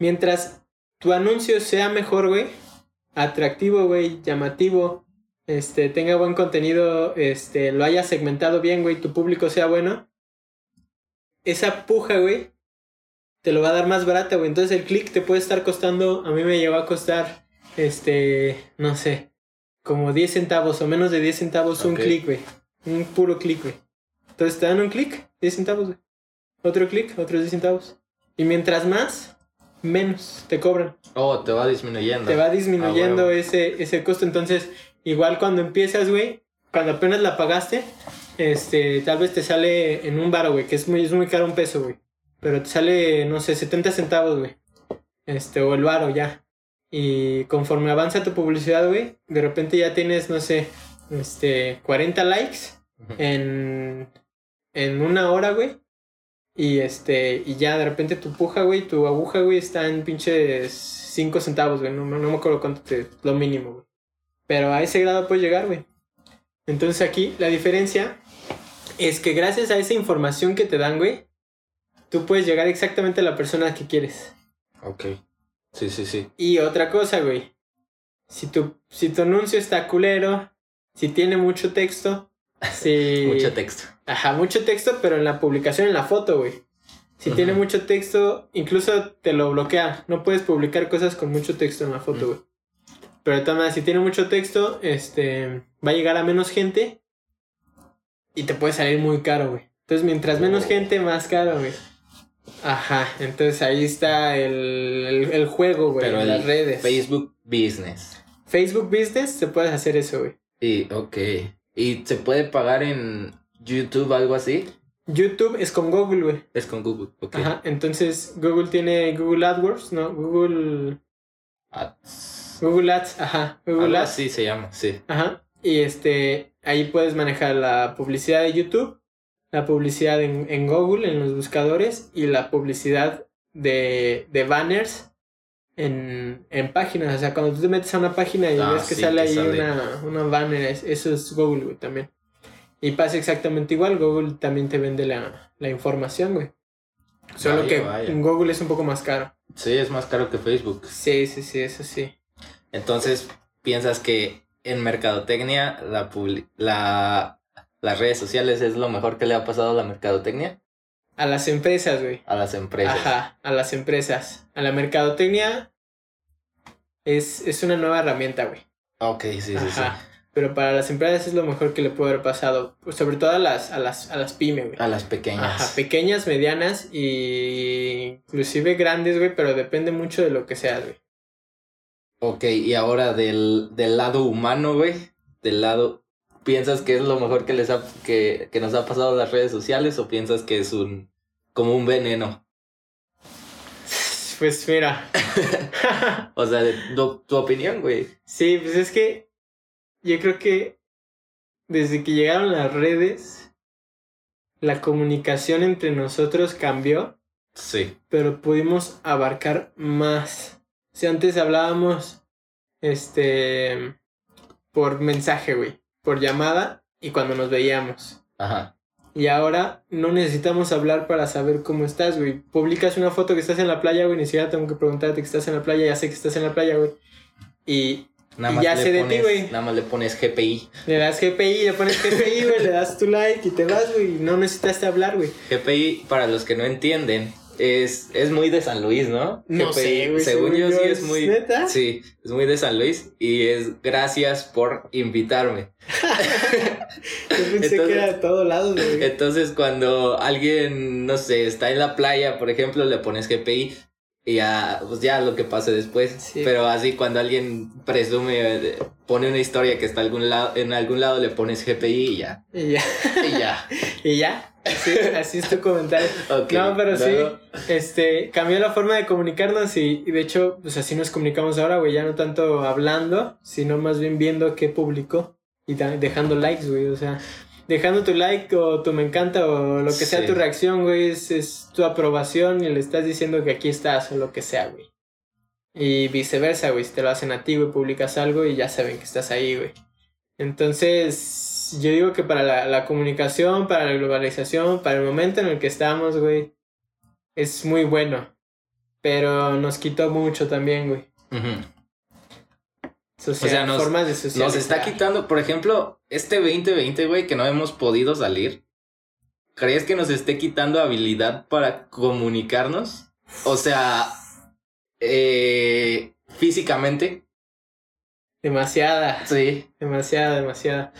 Mientras tu anuncio sea mejor, güey, atractivo, güey, llamativo, este, tenga buen contenido, este, lo haya segmentado bien, güey, tu público sea bueno, esa puja, güey, te lo va a dar más barata, güey. Entonces el click te puede estar costando, a mí me llegó a costar, este, no sé, como 10 centavos o menos de 10 centavos un Ok. clic, güey. Un puro clic, güey. Entonces te dan un clic, 10 centavos, güey. Otro clic, otros 10 centavos. Y mientras más, menos te cobran. Oh, te va disminuyendo. Te va disminuyendo Ah, ese, ese costo. Entonces, igual cuando empiezas, güey, cuando apenas la pagaste, este, tal vez te sale en un baro, güey, que es muy, es muy caro un peso, güey. Pero te sale, no sé, 70 centavos, güey. Este, o el baro ya. Y conforme avanza tu publicidad, güey, de repente ya tienes, no sé, este, 40 likes en, en una hora, güey. Y este, y ya de repente tu puja, güey, tu aguja, güey, está en pinches 5 centavos, güey. No, no me acuerdo cuánto te, lo mínimo, güey. Pero a ese grado puedes llegar, güey. Entonces aquí la diferencia es que gracias a esa información que te dan, güey, tú puedes llegar exactamente a la persona que quieres. Ok. Sí, sí, sí. Y otra cosa, güey. Si tu, si tu anuncio está culero, si tiene mucho texto, [laughs] si... Mucho texto. Ajá, mucho texto, pero en la publicación, en la foto, güey. Si tiene mucho texto, incluso te lo bloquea. No puedes publicar cosas con mucho texto en la foto, güey. Pero de todas maneras, si tiene mucho texto, este, va a llegar a menos gente y te puede salir muy caro, güey. Entonces, mientras menos Oh. gente, más caro, güey. Ajá, entonces ahí está el, el, el juego, güey, Pero en las redes. Facebook Business. Facebook Business, te puedes hacer eso, güey. Y, ok. ¿Y se puede pagar en YouTube algo así? YouTube es con Google, güey. Es con Google. Ok. Ajá, entonces Google tiene Google AdWords, ¿no? Google... Ads. Google Ads, ajá. Google Ads. así se llama, sí. Ajá. Y este, ahí puedes manejar la publicidad de YouTube, la publicidad en, en Google, en los buscadores, y la publicidad de, de banners en, en páginas. O sea, cuando tú te metes a una página y Ah, ves que sí, sale que ahí sale. Una, una banner, es- eso es Google, güey, también. Y pasa exactamente igual, Google también te vende la, la información, güey. Solo Vaya, que vaya. en Google es un poco más caro. Sí, es más caro que Facebook. Sí, sí, sí, eso sí. Entonces, ¿piensas que en mercadotecnia la, la las redes sociales es lo mejor que le ha pasado a la mercadotecnia? A las empresas, güey. A las empresas. Ajá, a las empresas. A la mercadotecnia es, es una nueva herramienta, güey. Ok, sí, sí, sí. Ajá. Pero para las empresas es lo mejor que le puede haber pasado. Pues sobre todo a las, a las, a las pymes, güey. A las pequeñas. Ajá, pequeñas, medianas y inclusive grandes, güey, pero depende mucho de lo que seas, güey. Ok, y ahora del, del lado humano, güey. Del lado. ¿Piensas que es lo mejor que les ha, que, que nos ha pasado a las redes sociales o piensas que es un como un veneno? Pues mira. [laughs] O sea, tu opinión, güey. sí, pues es que yo creo que desde que llegaron las redes, la comunicación entre nosotros cambió Sí. pero pudimos abarcar más. Si antes hablábamos, este, por mensaje, güey, por llamada y cuando nos veíamos. Ajá. Y ahora no necesitamos hablar para saber cómo estás, güey. Publicas una foto que estás en la playa, güey, ni siquiera tengo que preguntarte que estás en la playa, ya sé que estás en la playa, güey. Y Nada Y más ya sé de ti, pones, güey. Nada más le pones GPI. le das GPI, le pones GPI, güey, le das tu like y te vas, güey. No necesitaste hablar, güey. GPI, para los que no entienden, es, es muy de San Luis, ¿no? No GPI, sé, güey, Según según yo, sí es muy. ¿neta? Sí, es muy de San Luis y es gracias por invitarme. [laughs] Yo pensé Entonces- que era de todos lados, güey. Entonces, cuando alguien, no sé, está en la playa, por ejemplo, le pones GPI y ya, pues ya lo que pase después. Sí. Pero así, cuando alguien presume, eh, pone una historia que está algún lado, en algún lado, le pones GPI y ya. Y ya, Y ya. [laughs] y ya. Así, así es tu comentario. [laughs] No, pero luego- sí, este, cambió la forma de comunicarnos y, y de hecho, pues así nos comunicamos ahora, güey, ya no tanto hablando, sino más bien viendo qué publicó y dejando likes, güey, o sea, dejando tu like o tu me encanta o lo que sea Sí. tu reacción, güey, es, es tu aprobación y le estás diciendo que aquí estás o lo que sea, güey. Y viceversa, güey, si te lo hacen a ti, güey, publicas algo y ya saben que estás ahí, güey. Entonces, yo digo que para la, la comunicación, para la globalización, para el momento en el que estamos, güey, es muy bueno. Pero nos quitó mucho también, güey. Social- sea, nos- formas de Nos está quitando, por ejemplo, este 2020, güey, que no hemos podido salir. ¿Crees que nos esté quitando habilidad para comunicarnos? O sea, eh, físicamente. Demasiada, Sí. demasiada, demasiada.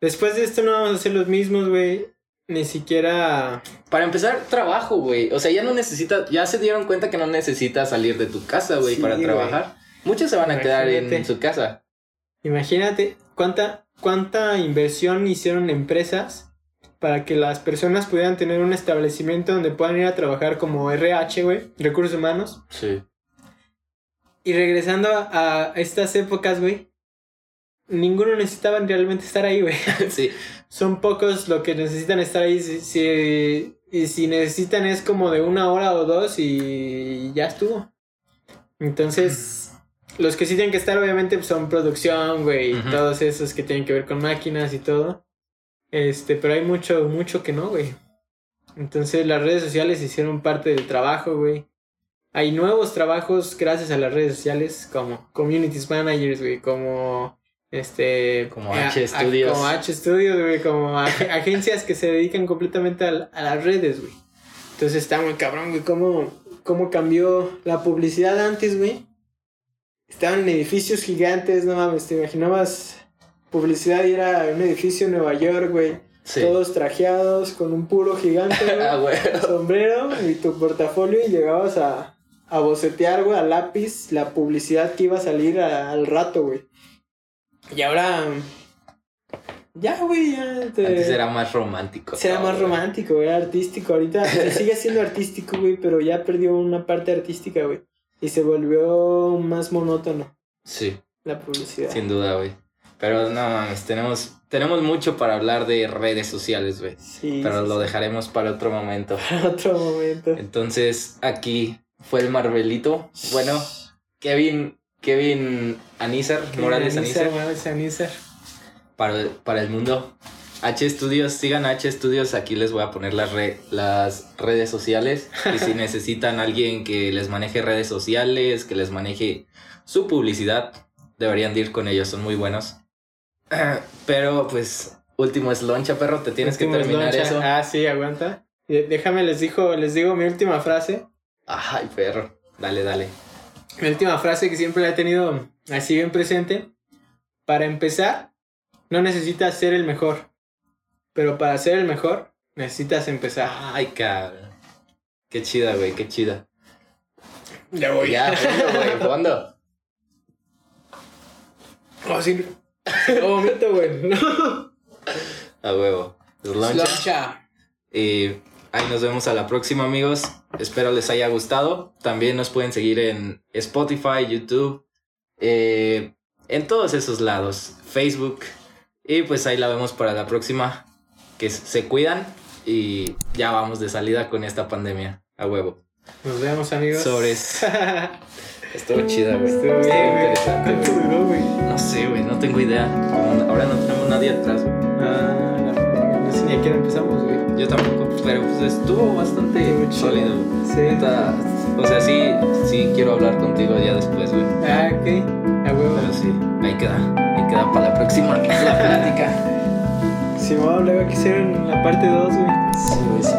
Después de esto no vamos a ser los mismos, güey. Ni siquiera... Para empezar, trabajo, güey. O sea, ya no necesitas, ya se dieron cuenta que no necesitas salir de tu casa, güey, Sí, para trabajar. Muchos se van a quedar en su casa. Imagínate cuánta, cuánta inversión hicieron empresas para que las personas pudieran tener un establecimiento donde puedan ir a trabajar como RH, güey, recursos humanos. Sí. Y regresando a, a estas épocas, güey, ninguno necesitaba realmente estar ahí, güey. [laughs] sí. Son pocos lo que necesitan estar ahí. Si, si- y si necesitan es como de una hora o dos y ya estuvo. Entonces, los que sí tienen que estar obviamente pues, son producción, güey, y Ujú. todos esos que tienen que ver con máquinas y todo. Este, pero hay mucho, mucho que no, güey. Entonces las redes sociales hicieron parte del trabajo, güey. Hay nuevos trabajos gracias a las redes sociales como communities managers, güey, como este Como H a- Studios. como H Studios, güey, como ag- [laughs] agencias que se dedican completamente al- a, las redes, güey. Entonces está muy cabrón, güey, cómo, cómo cambió la publicidad antes, güey. Estaban en edificios gigantes, no mames, te imaginabas publicidad y era un edificio en Nueva York, güey. Sí. Todos trajeados con un puro gigante, [laughs] güey Ah, güey. sombrero y tu portafolio y llegabas a, a bocetear, güey, a lápiz la publicidad que iba a salir a- al rato, güey. Y ahora... Ya, güey, ya te... Antes era más romántico. Será todo, más güey. romántico, güey, era artístico. Ahorita sigue siendo artístico, güey, pero ya perdió una parte artística, güey. Y se volvió más monótono Sí. la publicidad. Sin duda, güey. Pero no mames, tenemos, tenemos mucho para hablar de redes sociales, güey. Sí. Pero sí, lo sí. dejaremos para otro momento. [laughs] Para otro momento. Entonces, aquí fue el Marvelito. Bueno, Kevin, Kevin Anízar, Morales Anízar, Morales Anísar. para, para el mundo. H Studios, sigan a H Studios, aquí les voy a poner las, re- las redes sociales. Y si [laughs] necesitan alguien que les maneje redes sociales, que les maneje su publicidad, deberían de ir con ellos, son muy buenos. [clears throat] Pero pues, último es loncha, perro, te tienes que terminar eso. Ah, sí, aguanta. Déjame, les, dijo, les digo mi última frase. Ay, perro, dale, dale. Mi última frase que siempre la he tenido así bien presente. Para empezar, no necesitas ser el mejor. Pero para ser el mejor, necesitas empezar. Ay, cabrón. Qué chida, güey, qué chida. Ya voy. Ya, fondo, güey, [laughs] fondo. Oh, sí. Vomito, güey. [laughs] A huevo. Es loncha. Loncha. Y ahí nos vemos a la próxima, amigos. Espero les haya gustado. También nos pueden seguir en Spotify, YouTube, eh, en todos esos lados, Facebook. Y pues ahí la vemos para la próxima. Que se cuidan y ya vamos de salida con esta pandemia. A huevo. Nos vemos, amigos. Sobres. [laughs] Estuvo chida, güey. Estuvo bien, interesante. ¿Cuánto duró, güey? No sé, güey, no tengo idea. Ahora no tenemos nadie atrás, güey. Ah, no sé ni a qué empezamos, güey. Yo tampoco, pero pues estuvo bastante Estuvo chido. sólido. güey. Sí. Neta, o sea, sí, sí quiero hablar contigo ya después, güey. Ah, ok. A huevo. Pero sí, ahí queda. Ahí queda para la próxima la [laughs] plática. Simón, luego hay que hacer la parte 2, güey. Sí, güey, sí.